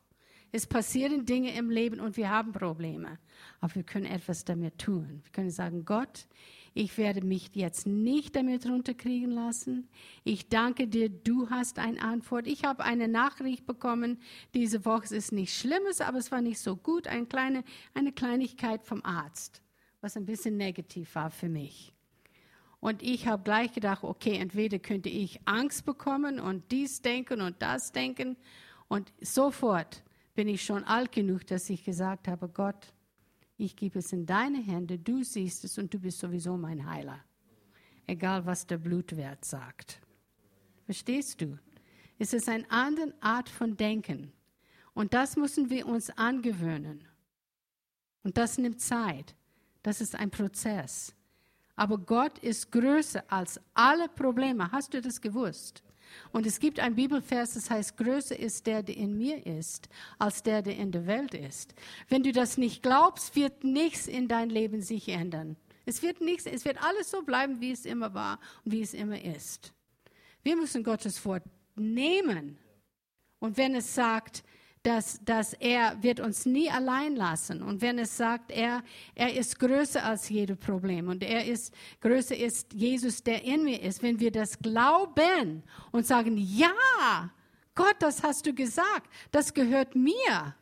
es passieren Dinge im Leben und wir haben Probleme. Aber wir können etwas damit tun. Wir können sagen, Gott, ich werde mich jetzt nicht damit runterkriegen lassen. Ich danke dir, du hast eine Antwort. Ich habe eine Nachricht bekommen diese Woche. Es ist nichts Schlimmes, aber es war nicht so gut. Eine, kleine, eine Kleinigkeit vom Arzt was ein bisschen negativ war für mich. Und ich habe gleich gedacht, okay, entweder könnte ich Angst bekommen und dies denken und das denken. Und sofort bin ich schon alt genug, dass ich gesagt habe, Gott, ich gebe es in deine Hände, du siehst es und du bist sowieso mein Heiler. Egal, was der Blutwert sagt. Verstehst du? Es ist eine andere Art von Denken. Und das müssen wir uns angewöhnen. Und das nimmt Zeit. Das ist ein Prozess. Aber Gott ist größer als alle Probleme. Hast du das gewusst? Und es gibt ein Bibelvers, das heißt, größer ist der, der in mir ist, als der, der in der Welt ist. Wenn du das nicht glaubst, wird nichts in dein Leben sich ändern. Es wird nichts, es wird alles so bleiben, wie es immer war und wie es immer ist. Wir müssen Gottes Wort nehmen. Und wenn es sagt, dass, dass er wird uns nie allein lassen. Und wenn es sagt, er, er ist größer als jedes Problem und er ist größer ist Jesus, der in mir ist, wenn wir das glauben und sagen, ja, Gott, das hast du gesagt, das gehört mir.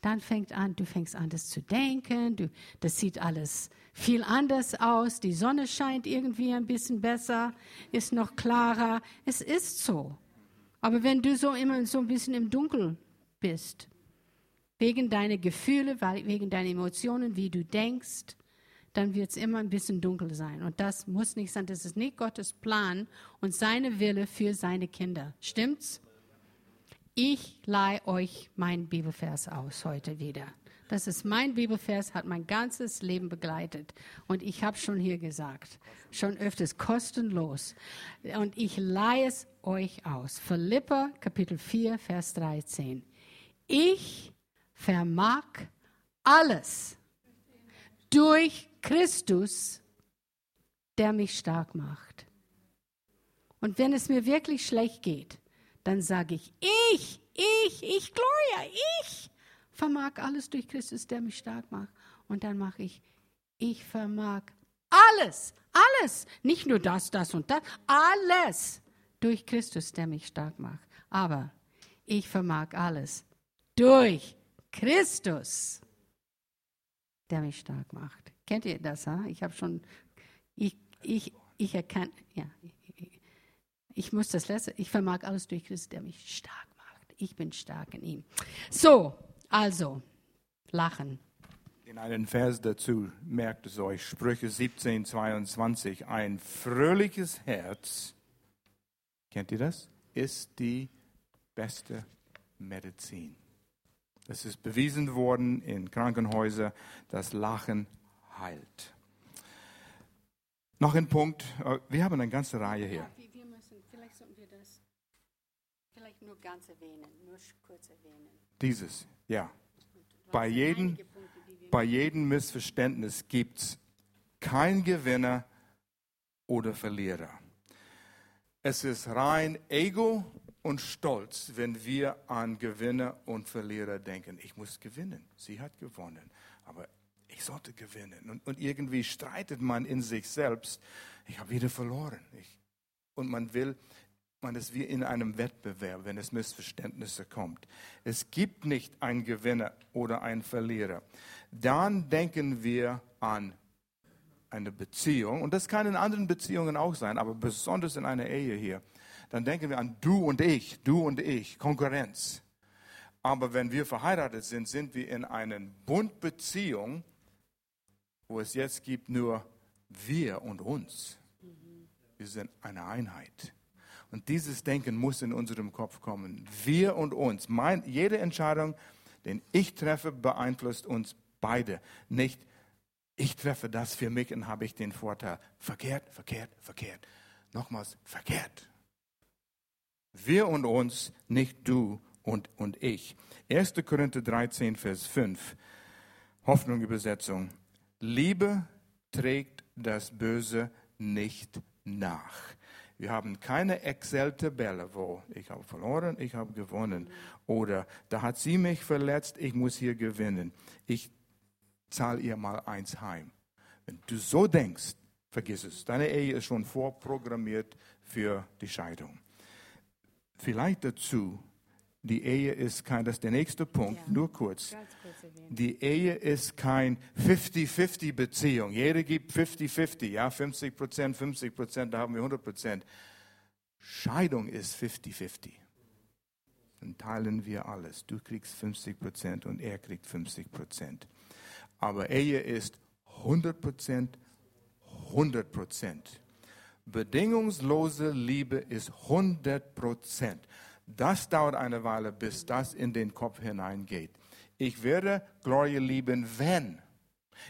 Dann fängt an, du fängst an, das zu denken, du, das sieht alles viel anders aus, die Sonne scheint irgendwie ein bisschen besser, ist noch klarer. Es ist so. Aber wenn du so immer so ein bisschen im Dunkeln bist, wegen deiner Gefühle, wegen deiner Emotionen, wie du denkst, dann wird es immer ein bisschen dunkel sein. Und das muss nicht sein. Das ist nicht Gottes Plan und seine Wille für seine Kinder. Stimmt's? Ich leihe euch meinen Bibelvers aus heute wieder. Das ist mein Bibelvers, hat mein ganzes Leben begleitet. Und ich habe schon hier gesagt, schon öfters kostenlos. Und ich leihe es euch aus. Philippa Kapitel 4, Vers 13. Ich vermag alles durch Christus, der mich stark macht. Und wenn es mir wirklich schlecht geht, dann sage ich, ich, ich, ich, Gloria, ich vermag alles durch Christus, der mich stark macht. Und dann mache ich, ich vermag alles, alles, nicht nur das, das und das, alles durch Christus, der mich stark macht. Aber ich vermag alles durch Christus, der mich stark macht. Kennt ihr das? Ha? Ich habe schon, ich, ich, ich erkenne, ja, ich muss das letzte, ich vermag alles durch Christus, der mich stark macht. Ich bin stark in ihm. So, also, lachen. In einem Vers dazu merkt es euch, Sprüche 17, 22, ein fröhliches Herz, kennt ihr das? Ist die beste Medizin. Es ist bewiesen worden in Krankenhäusern, dass Lachen heilt. Noch ein Punkt, äh, wir haben eine ganze Reihe hier. Ja, wir müssen, vielleicht sollten wir das vielleicht nur ganz erwähnen, nur kurz erwähnen. Dieses, ja. Bei jedem, bei jedem Missverständnis gibt es kein Gewinner oder Verlierer. Es ist rein Ego und Stolz, wenn wir an Gewinner und Verlierer denken. Ich muss gewinnen. Sie hat gewonnen. Aber ich sollte gewinnen. Und, und irgendwie streitet man in sich selbst. Ich habe wieder verloren. Ich, und man will man ist wie in einem Wettbewerb, wenn es Missverständnisse kommt. Es gibt nicht einen Gewinner oder einen Verlierer. Dann denken wir an eine Beziehung, und das kann in anderen Beziehungen auch sein, aber besonders in einer Ehe hier. Dann denken wir an du und ich, du und ich, Konkurrenz. Aber wenn wir verheiratet sind, sind wir in einer Bundbeziehung, wo es jetzt gibt nur wir und uns. Wir sind eine Einheit. Und dieses Denken muss in unserem Kopf kommen. Wir und uns. Mein, jede Entscheidung, den ich treffe, beeinflusst uns beide. Nicht, ich treffe das für mich und habe ich den Vorteil. Verkehrt, verkehrt, verkehrt. Nochmals, verkehrt. Wir und uns, nicht du und, und ich. 1. Korinther 13, Vers 5. Hoffnung Übersetzung. Liebe trägt das Böse nicht nach. Wir haben keine Excel-Tabelle, wo ich habe verloren, ich habe gewonnen. Oder da hat sie mich verletzt, ich muss hier gewinnen. Ich zahle ihr mal eins heim. Wenn du so denkst, vergiss es. Deine Ehe ist schon vorprogrammiert für die Scheidung. Vielleicht dazu, die Ehe ist kein, das ist der nächste Punkt, ja. nur kurz. kurz Die Ehe ist kein 50-50 Beziehung. Jeder gibt 50-50, ja, 50 Prozent, 50 Prozent, da haben wir 100 Prozent. Scheidung ist 50-50. Dann teilen wir alles. Du kriegst 50 Prozent und er kriegt 50 Prozent. Aber Ehe ist 100 Prozent, 100 Prozent. Bedingungslose Liebe ist 100 Prozent. Das dauert eine Weile, bis das in den Kopf hineingeht. Ich werde Gloria lieben, wenn.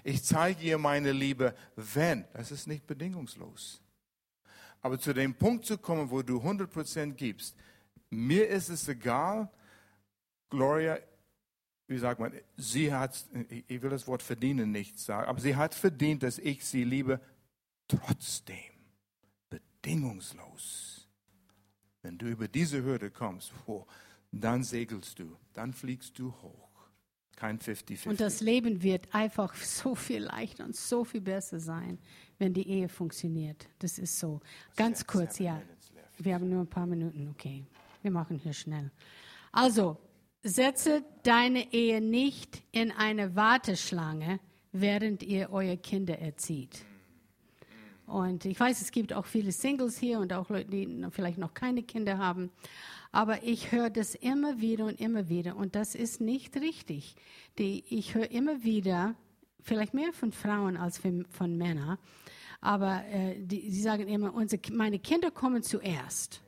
Ich zeige ihr meine Liebe, wenn. Das ist nicht bedingungslos. Aber zu dem Punkt zu kommen, wo du 100% gibst, mir ist es egal, Gloria, wie sagt man, sie hat, ich will das Wort verdienen nicht sagen, aber sie hat verdient, dass ich sie liebe, trotzdem, bedingungslos. Wenn du über diese Hürde kommst, oh, dann segelst du, dann fliegst du hoch. Kein 50-50. Und das Leben wird einfach so viel leichter und so viel besser sein, wenn die Ehe funktioniert. Das ist so. Ganz kurz, ja. Wir haben nur ein paar Minuten, okay. Wir machen hier schnell. Also, setze deine Ehe nicht in eine Warteschlange, während ihr eure Kinder erzieht. Und ich weiß, es gibt auch viele Singles hier und auch Leute, die vielleicht noch keine Kinder haben. Aber ich höre das immer wieder und immer wieder und das ist nicht richtig. Die, ich höre immer wieder, vielleicht mehr von Frauen als von, von Männern, aber äh, die, sie sagen immer, unsere, meine Kinder kommen zuerst.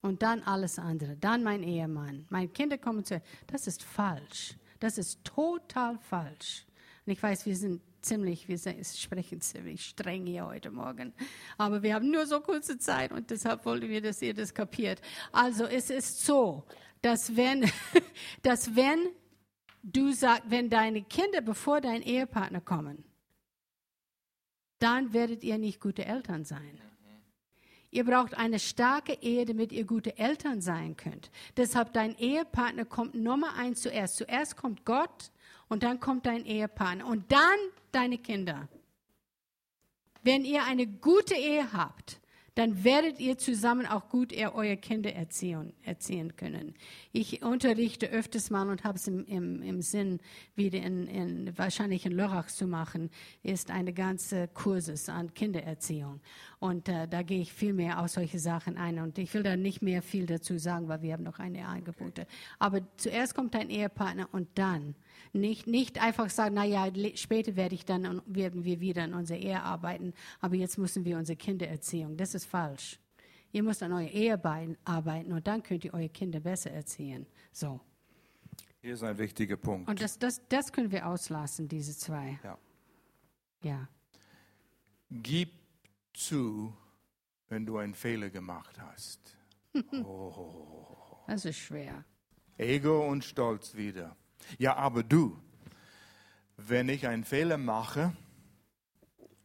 Und dann alles andere. Dann mein Ehemann. Meine Kinder kommen zuerst. Das ist falsch. Das ist total falsch. Und ich weiß, wir sind ziemlich, wir sprechen ziemlich streng hier heute Morgen. Aber wir haben nur so kurze Zeit und deshalb wollten wir, dass ihr das kapiert. Also es ist so, dass wenn, dass wenn du sagst, wenn deine Kinder bevor dein Ehepartner kommen, dann werdet ihr nicht gute Eltern sein. Ihr braucht eine starke Ehe, damit ihr gute Eltern sein könnt. Deshalb dein Ehepartner kommt Nummer eins zuerst. Zuerst kommt Gott und dann kommt dein Ehepartner und dann deine Kinder. Wenn ihr eine gute Ehe habt, dann werdet ihr zusammen auch gut eure Kinder erziehen, erziehen können. Ich unterrichte öfters mal und habe es im, im, im Sinn, wieder in, in, wahrscheinlich in Lörrach zu machen, ist eine ganze Kurses an Kindererziehung. Und äh, da gehe ich viel mehr auf solche Sachen ein. Und ich will da nicht mehr viel dazu sagen, weil wir haben noch eine Angebote. Aber zuerst kommt dein Ehepartner und dann nicht, nicht einfach sagen, na ja, später werde ich dann, werden wir wieder in unserer Ehe arbeiten, aber jetzt müssen wir unsere Kinder erziehen. Das ist falsch. Ihr müsst an eurer Ehe arbeiten und dann könnt ihr eure Kinder besser erziehen. So. Hier ist ein wichtiger Punkt. Und das, das, das können wir auslassen, diese zwei. Ja. Ja. Gib zu, wenn du einen Fehler gemacht hast. Oh. Das ist schwer. Ego und Stolz wieder. Ja, aber du, wenn ich einen Fehler mache,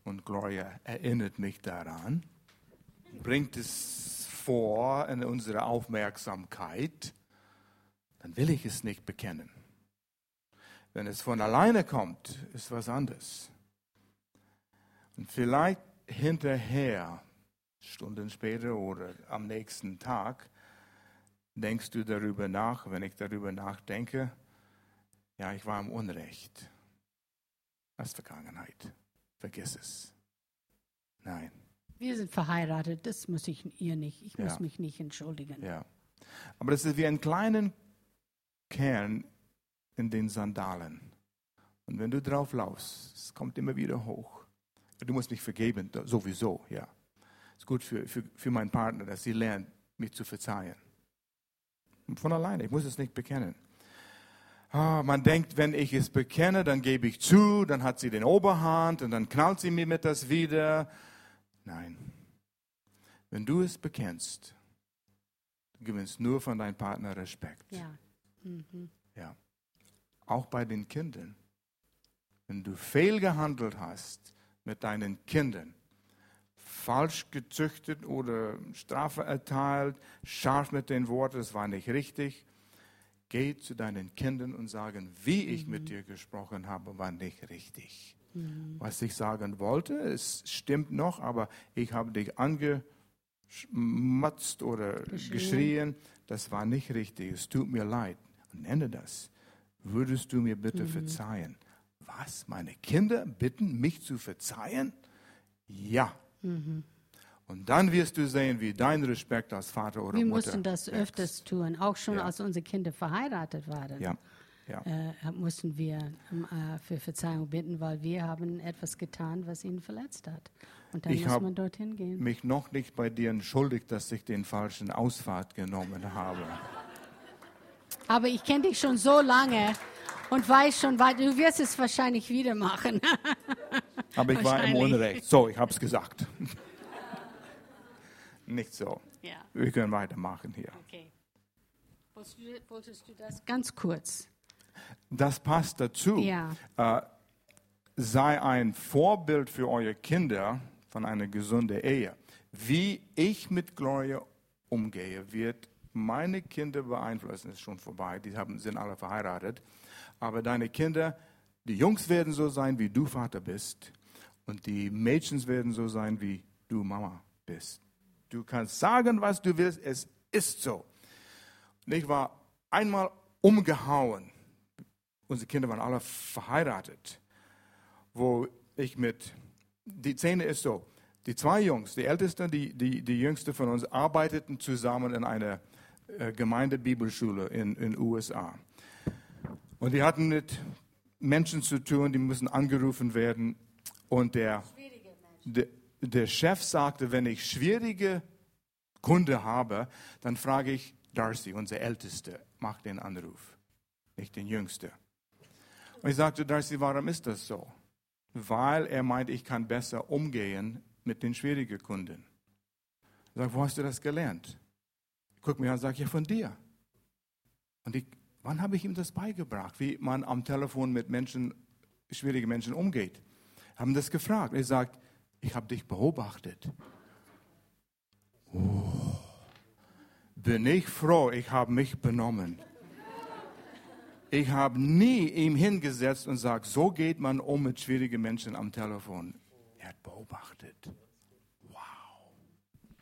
und Gloria erinnert mich daran, bringt es vor in unsere Aufmerksamkeit, dann will ich es nicht bekennen. Wenn es von alleine kommt, ist was anderes. Und vielleicht hinterher, Stunden später oder am nächsten Tag, denkst du darüber nach, wenn ich darüber nachdenke, ja, ich war im Unrecht. Das ist Vergangenheit. Vergiss es. Nein. Wir sind verheiratet, das muss ich ihr nicht. Ich muss ja. mich nicht entschuldigen. Ja. Aber das ist wie ein kleiner Kern in den Sandalen. Und wenn du drauf laufst, es kommt immer wieder hoch. Du musst mich vergeben, sowieso, ja. Es ist gut für, für, für meinen Partner, dass sie lernt, mich zu verzeihen. Von alleine, ich muss es nicht bekennen. Ah, man denkt, wenn ich es bekenne, dann gebe ich zu, dann hat sie den Oberhand und dann knallt sie mir mit das wieder. Nein. Wenn du es bekennst, du gewinnst nur von deinem Partner Respekt. Ja. Mhm. ja. Auch bei den Kindern. Wenn du fehlgehandelt hast mit deinen Kindern, falsch gezüchtet oder Strafe erteilt, scharf mit den Worten, das war nicht richtig, Geh zu deinen Kindern und sagen, wie ich mhm. mit dir gesprochen habe, war nicht richtig. Mhm. Was ich sagen wollte, es stimmt noch, aber ich habe dich angematzt oder geschrien. geschrien. Das war nicht richtig. Es tut mir leid. Nenne das. würdest du mir bitte mhm. verzeihen? Was? Meine Kinder bitten mich zu verzeihen? Ja. Und dann wirst du sehen, wie dein Respekt als Vater oder Wir Mutter mussten das wächst. öfters tun, auch schon ja. als unsere Kinder verheiratet waren. Ja. Ja. Äh, mussten wir äh, für Verzeihung bitten, weil wir haben etwas getan, was ihn verletzt hat. Und dann ich muss man dorthin gehen. mich noch nicht bei dir entschuldigt, dass ich den falschen Ausfahrt genommen habe. Aber ich kenne dich schon so lange und weiß schon, weil du wirst es wahrscheinlich wieder machen. Aber ich war im Unrecht. So, ich habe es gesagt. Nicht so. Ja. Wir können weitermachen hier. Okay. Wolltest du das ganz kurz? Das passt dazu. Ja. Äh, sei ein Vorbild für eure Kinder von einer gesunden Ehe. Wie ich mit Gloria umgehe, wird meine Kinder beeinflussen. Ist schon vorbei, die haben, sind alle verheiratet. Aber deine Kinder, die Jungs werden so sein, wie du Vater bist. Und die Mädchen werden so sein, wie du Mama bist. Du kannst sagen, was du willst, es ist so. Und ich war einmal umgehauen. Unsere Kinder waren alle verheiratet. Wo ich mit, die Szene ist so, die zwei Jungs, die älteste, die, die, die jüngste von uns, arbeiteten zusammen in einer äh, Gemeindebibelschule in den USA. Und die hatten mit Menschen zu tun, die müssen angerufen werden. Und der, der, der Chef sagte, wenn ich schwierige Kunde habe, dann frage ich Darcy, unser Älteste, mach den Anruf, nicht den Jüngste. Und ich sagte, Darcy, warum ist das so? Weil er meint, ich kann besser umgehen mit den schwierigen Kunden. Ich sage, wo hast du das gelernt? Ich gucke mir an und sage, ja, von dir. Und ich, wann habe ich ihm das beigebracht, wie man am Telefon mit Menschen, schwierigen Menschen umgeht? Haben das gefragt. Er sagt, ich habe dich beobachtet. Oh, bin ich froh, ich habe mich benommen. Ich habe nie ihm hingesetzt und gesagt, so geht man um mit schwierigen Menschen am Telefon. Er hat beobachtet. Wow.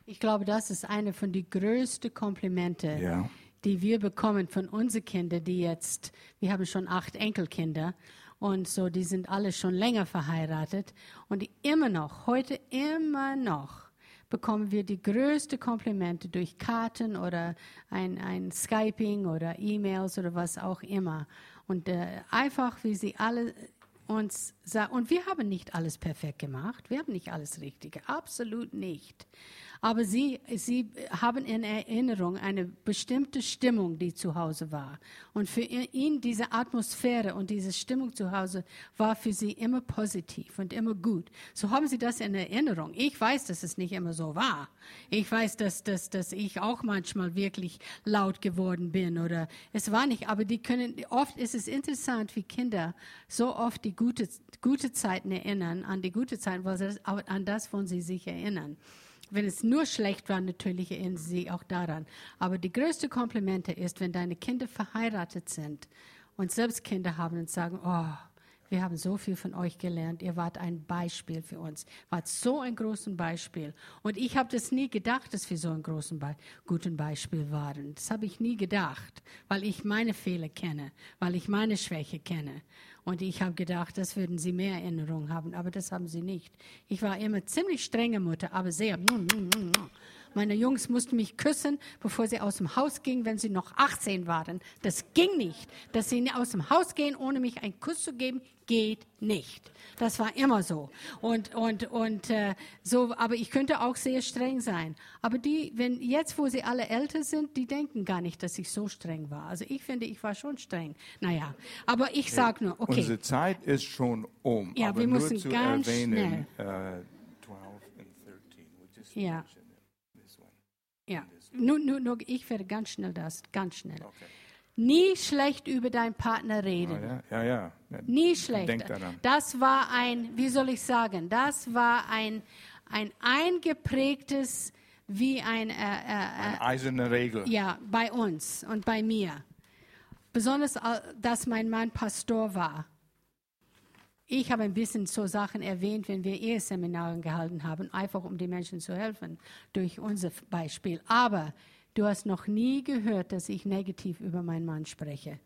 Ich glaube, das ist eine von den größten Komplimente, ja. die wir bekommen von unseren Kindern, die jetzt, wir haben schon acht Enkelkinder und so, die sind alle schon länger verheiratet und immer noch, heute immer noch bekommen wir die größten Komplimente durch Karten oder ein, ein Skyping oder E-Mails oder was auch immer. Und äh, einfach, wie sie alle uns sagen, und wir haben nicht alles perfekt gemacht, wir haben nicht alles Richtige, absolut nicht. Aber sie, sie haben in Erinnerung eine bestimmte Stimmung, die zu Hause war. Und für ihn diese Atmosphäre und diese Stimmung zu Hause war für sie immer positiv und immer gut. So haben sie das in Erinnerung. Ich weiß, dass es nicht immer so war. Ich weiß, dass, dass, dass ich auch manchmal wirklich laut geworden bin oder es war nicht. Aber die können, oft ist es interessant, wie Kinder so oft die gute, gute Zeiten erinnern, an die gute Zeiten, weil sie, an das, von sie sich erinnern. Wenn es nur schlecht war, natürlich erinnern sie auch daran. Aber die größte Komplimente ist, wenn deine Kinder verheiratet sind und selbst Kinder haben und sagen, oh, wir haben so viel von euch gelernt. Ihr wart ein Beispiel für uns. Wart so ein großes Beispiel. Und ich habe das nie gedacht, dass wir so ein großen Be guten Beispiel waren. Das habe ich nie gedacht, weil ich meine Fehler kenne, weil ich meine Schwäche kenne. Und ich habe gedacht, das würden sie mehr Erinnerungen haben, aber das haben sie nicht. Ich war immer ziemlich strenge Mutter, aber sehr. Meine Jungs mussten mich küssen, bevor sie aus dem Haus gingen, wenn sie noch 18 waren. Das ging nicht. Dass sie aus dem Haus gehen, ohne mich einen Kuss zu geben, geht nicht. Das war immer so. Und, und, und äh, so, aber ich könnte auch sehr streng sein. Aber die, wenn jetzt, wo sie alle älter sind, die denken gar nicht, dass ich so streng war. Also ich finde, ich war schon streng. Naja, aber ich sage nur, okay. Unsere Zeit ist schon um. Ja, aber wir müssen ganz erwähnen, schnell. Uh, 12 and 13. ja. Ja, nur, nur, nur, ich werde ganz schnell das, ganz schnell. Okay. Nie schlecht über deinen Partner reden. Oh, ja, ja, ja. Nie schlecht. Denk daran. Das war ein, wie soll ich sagen, das war ein, ein eingeprägtes, wie ein, äh, äh, eine eiserne Regel. Ja, bei uns und bei mir. Besonders, äh, dass mein Mann Pastor war. Ich habe ein bisschen so Sachen erwähnt, wenn wir Eheseminare gehalten haben, einfach um den Menschen zu helfen, durch unser Beispiel. Aber du hast noch nie gehört, dass ich negativ über meinen Mann spreche.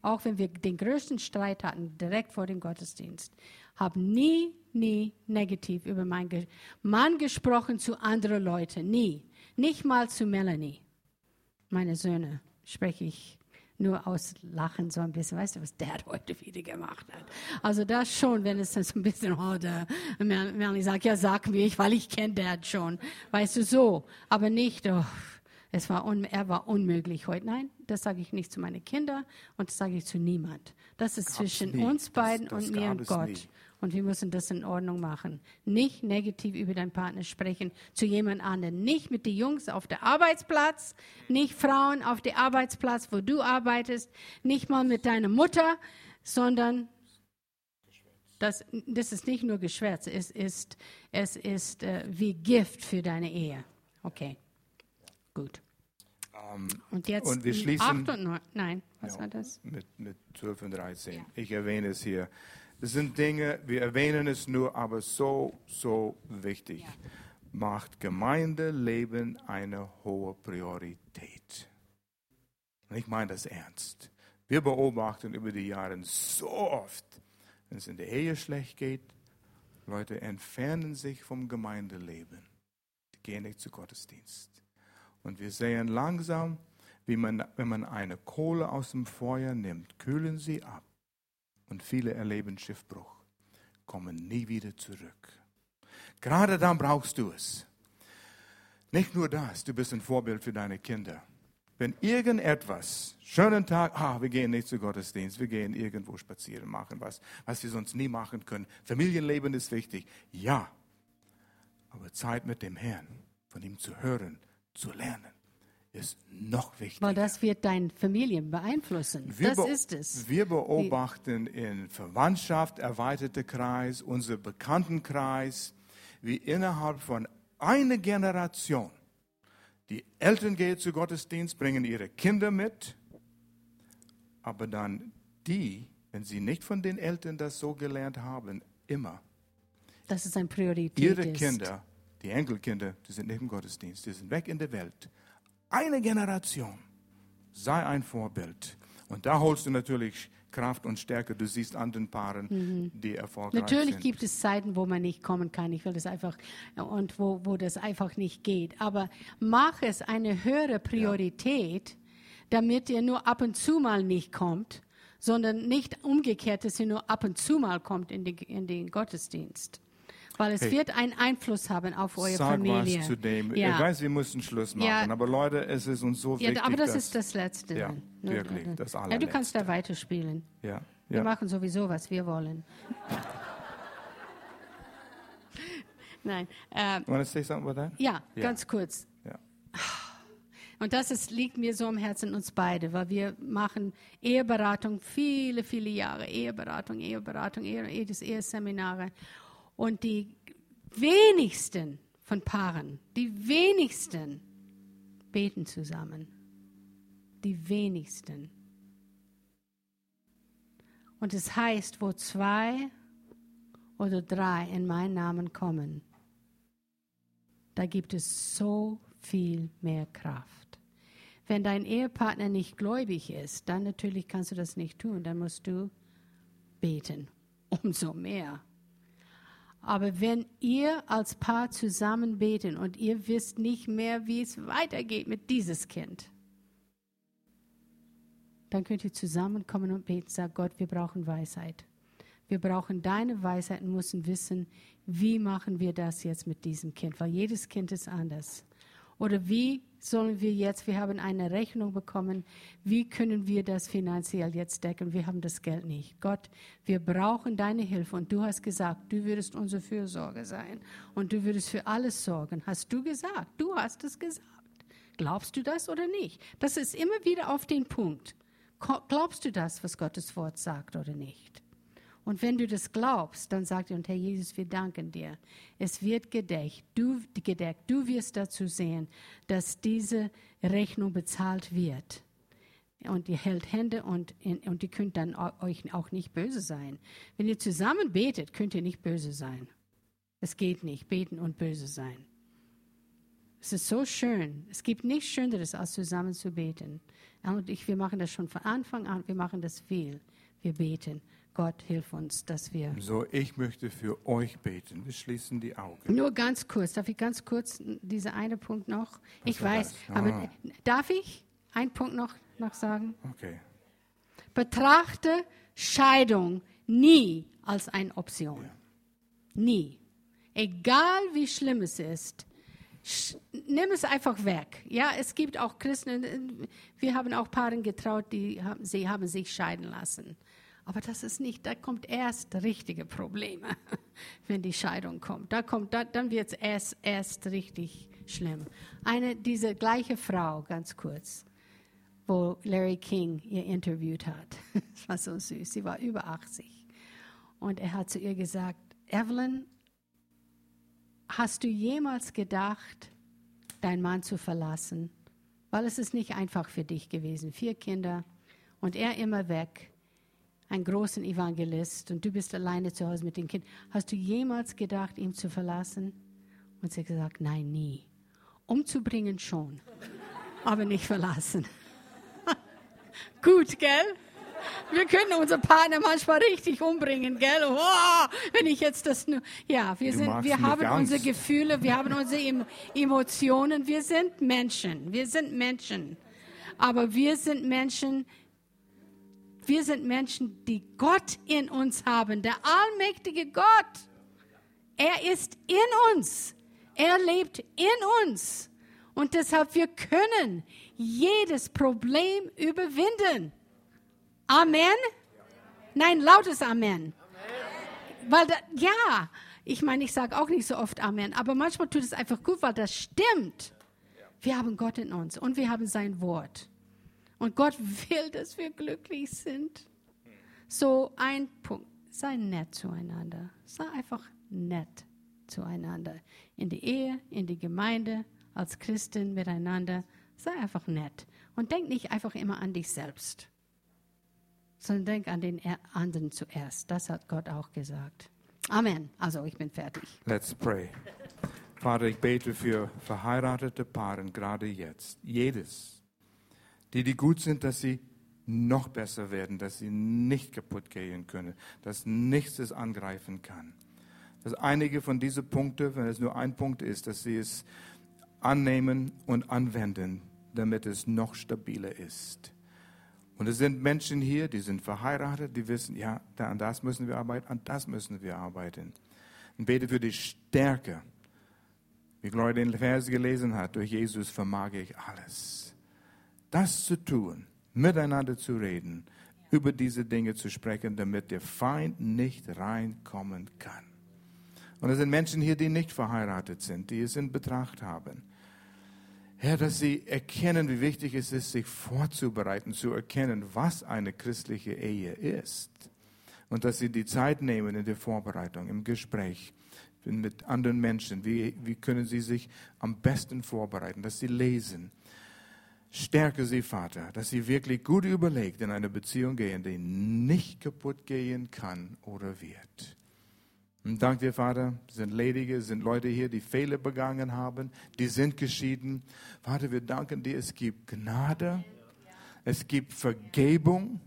Auch wenn wir den größten Streit hatten, direkt vor dem Gottesdienst, habe nie, nie negativ über meinen Mann gesprochen zu anderen Leuten. Nie. Nicht mal zu Melanie. Meine Söhne spreche ich nur aus Lachen so ein bisschen. Weißt du, was Dad heute wieder gemacht hat? Also das schon, wenn es dann so ein bisschen, oh, der Melanie sagt, ja, sag mir ich, weil ich kenne Dad schon. Weißt du, so. Aber nicht, oh, es war un, er war unmöglich heute. Nein, das sage ich nicht zu meinen Kindern und das sage ich zu niemand. Das ist Gab's zwischen nie. uns beiden das, das und mir und Gott. Nie. Und wir müssen das in Ordnung machen. Nicht negativ über deinen Partner sprechen zu jemand anderem. Nicht mit den Jungs auf der Arbeitsplatz, nicht Frauen auf der Arbeitsplatz, wo du arbeitest, nicht mal mit deiner Mutter, sondern das, das ist nicht nur Geschwätz, es ist, es ist äh, wie Gift für deine Ehe. Okay. Gut. Um, ähm, und jetzt und wir schließen, 8 und 9, nein, was ja, war das? Mit, mit 12 und 13. Ja. Ich erwähne es hier. Das sind Dinge, wir erwähnen es nur, aber so, so wichtig. Ja. Macht Gemeindeleben eine hohe Priorität. Und ich meine das ernst. Wir beobachten über die Jahre so oft, wenn es in der Ehe schlecht geht, Leute entfernen sich vom Gemeindeleben. Die gehen nicht zu Gottesdienst. Und wir sehen langsam, wie man, wenn man eine Kohle aus dem Feuer nimmt, kühlen sie ab. Und viele erleben Schiffbruch, kommen nie wieder zurück. Gerade dann brauchst du es. Nicht nur das, du bist ein Vorbild für deine Kinder. Wenn irgendetwas, schönen Tag, ah, wir gehen nicht zu Gottesdienst, wir gehen irgendwo spazieren, machen was, was wir sonst nie machen können. Familienleben ist wichtig, ja. Aber Zeit mit dem Herrn, von ihm zu hören, zu lernen, ist noch wichtiger. Weil das wird deine Familie beeinflussen. Wir das ist es. Wir beobachten in Verwandtschaft, erweiterte Kreis, unser Bekanntenkreis, wie innerhalb von einer Generation die Eltern gehen zu Gottesdienst, bringen ihre Kinder mit, aber dann die, wenn sie nicht von den Eltern das so gelernt haben, immer. Das ist eine Priorität. Ihre Kinder die Enkelkinder, die sind nicht im Gottesdienst, die sind weg in der Welt. Eine Generation. Sei ein Vorbild. Und da holst du natürlich Kraft und Stärke. Du siehst anderen Paaren, mhm. die erfolgreich Natürlich sind. Natürlich gibt es Zeiten, wo man nicht kommen kann. Ich will das einfach und wo, wo das einfach nicht geht. Aber mach es eine höhere Priorität, ja. damit ihr nur ab und zu mal nicht kommt, sondern nicht umgekehrt, dass ihr nur ab und zu mal kommt in, die, in den Gottesdienst. Weil es hey, wird einen Einfluss haben auf eure sag Familie. Was zu dem. Ja. Ich weiß, wir müssen Schluss machen, ja. aber Leute, es ist uns so wichtig. Ja, aber das ist das Letzte. Ja, wirklich, das allerletzte. Ja, du kannst da weiterspielen. Ja. Wir machen sowieso, was wir wollen. Nein. Ähm, Want to say something about that? Ja, ganz kurz. Ja. Und das ist, liegt mir so am Herzen uns beide, weil wir machen Eheberatung viele, viele Jahre. Eheberatung, Eheberatung, Ehe, Eheseminare. Und die wenigsten von Paaren, die wenigsten beten zusammen. Die wenigsten. Und es heißt, wo zwei oder drei in meinen Namen kommen, da gibt es so viel mehr Kraft. Wenn dein Ehepartner nicht gläubig ist, dann natürlich kannst du das nicht tun, dann musst du beten. Umso mehr. Aber wenn ihr als Paar zusammen beten und ihr wisst nicht mehr, wie es weitergeht mit dieses Kind, dann könnt ihr zusammenkommen und beten. Sag Gott, wir brauchen Weisheit. Wir brauchen deine Weisheit und müssen wissen, wie machen wir das jetzt mit diesem Kind, weil jedes Kind ist anders. Oder wie sollen wir jetzt, wir haben eine Rechnung bekommen, wie können wir das finanziell jetzt decken? Wir haben das Geld nicht. Gott, wir brauchen deine Hilfe und du hast gesagt, du würdest unsere Fürsorge sein und du würdest für alles sorgen. Hast du gesagt? Du hast es gesagt. Glaubst du das oder nicht? Das ist immer wieder auf den Punkt. Glaubst du das, was Gottes Wort sagt oder nicht? Und wenn du das glaubst, dann sagt ihr, und Herr Jesus, wir danken dir. Es wird gedeckt. Du, gedeckt. du wirst dazu sehen, dass diese Rechnung bezahlt wird. Und ihr hält Hände und, und ihr könnt dann euch auch nicht böse sein. Wenn ihr zusammen betet, könnt ihr nicht böse sein. Es geht nicht, beten und böse sein. Es ist so schön. Es gibt nichts Schöneres, als zusammen zu beten. Und ich, wir machen das schon von Anfang an. Wir machen das viel. Wir beten. Gott, hilf uns, dass wir. So, ich möchte für euch beten. Wir schließen die Augen. Nur ganz kurz. Darf ich ganz kurz dieser eine Punkt noch? Was ich weiß, ah. aber darf ich einen Punkt noch, noch sagen? Okay. Betrachte Scheidung nie als eine Option. Ja. Nie. Egal wie schlimm es ist, nimm es einfach weg. Ja, es gibt auch Christen, wir haben auch Paare getraut, die sie haben sich scheiden lassen. Aber das ist nicht, da kommt erst richtige Probleme, wenn die Scheidung kommt. Da kommt, da, dann wird es erst, erst richtig schlimm. Eine, diese gleiche Frau, ganz kurz, wo Larry King ihr interviewt hat. Das war so süß. Sie war über 80. Und er hat zu ihr gesagt, Evelyn, hast du jemals gedacht, deinen Mann zu verlassen? Weil es ist nicht einfach für dich gewesen. Vier Kinder und er immer weg. Ein großen Evangelist und du bist alleine zu Hause mit den Kindern. Hast du jemals gedacht, ihn zu verlassen? Und sie hat gesagt, nein, nie. Umzubringen schon, aber nicht verlassen. Gut, gell? Wir können unsere Partner manchmal richtig umbringen, gell? Oh, wenn ich jetzt das nur, ja, wir sind, wir haben unsere Gefühle, wir haben unsere Emotionen, wir sind Menschen, wir sind Menschen. Aber wir sind Menschen, wir sind Menschen, die Gott in uns haben, der allmächtige Gott. Er ist in uns. Er lebt in uns. Und deshalb wir können jedes Problem überwinden. Amen? Nein, lautes Amen. Weil da, ja, ich meine, ich sage auch nicht so oft Amen, aber manchmal tut es einfach gut, weil das stimmt. Wir haben Gott in uns und wir haben sein Wort. Und Gott will, dass wir glücklich sind. So ein Punkt. Sei nett zueinander. Sei einfach nett zueinander. In die Ehe, in die Gemeinde, als Christin miteinander. Sei einfach nett. Und denk nicht einfach immer an dich selbst sondern denk an den anderen zuerst. Das hat Gott auch gesagt. Amen. Also ich bin fertig. Let's pray. Vater, ich bete für verheiratete Paare gerade jetzt. Jedes. Die, die gut sind, dass sie noch besser werden, dass sie nicht kaputt gehen können, dass nichts es angreifen kann. Dass einige von diesen Punkten, wenn es nur ein Punkt ist, dass sie es annehmen und anwenden, damit es noch stabiler ist. Und es sind Menschen hier, die sind verheiratet, die wissen, ja, an das müssen wir arbeiten, an das müssen wir arbeiten. Und bete für die Stärke. Wie Gloria den Vers gelesen hat, durch Jesus vermag ich alles. Das zu tun, miteinander zu reden, über diese Dinge zu sprechen, damit der Feind nicht reinkommen kann. Und es sind Menschen hier, die nicht verheiratet sind, die es in Betracht haben. Herr, dass sie erkennen, wie wichtig es ist, sich vorzubereiten, zu erkennen, was eine christliche Ehe ist. Und dass sie die Zeit nehmen in der Vorbereitung, im Gespräch mit anderen Menschen. Wie, wie können sie sich am besten vorbereiten? Dass sie lesen. Stärke sie, Vater, dass sie wirklich gut überlegt in eine Beziehung gehen, die nicht kaputt gehen kann oder wird. Und danke dir, Vater, sind Ledige, sind Leute hier, die Fehler begangen haben, die sind geschieden. Vater, wir danken dir, es gibt Gnade, es gibt Vergebung.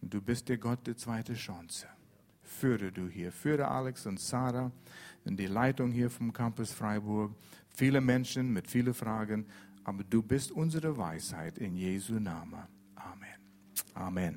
Du bist der Gott der zweiten Chance. Führe du hier, führe Alex und Sarah in die Leitung hier vom Campus Freiburg. Viele Menschen mit vielen Fragen, aber du bist unsere Weisheit in Jesu Namen. Amen. Amen.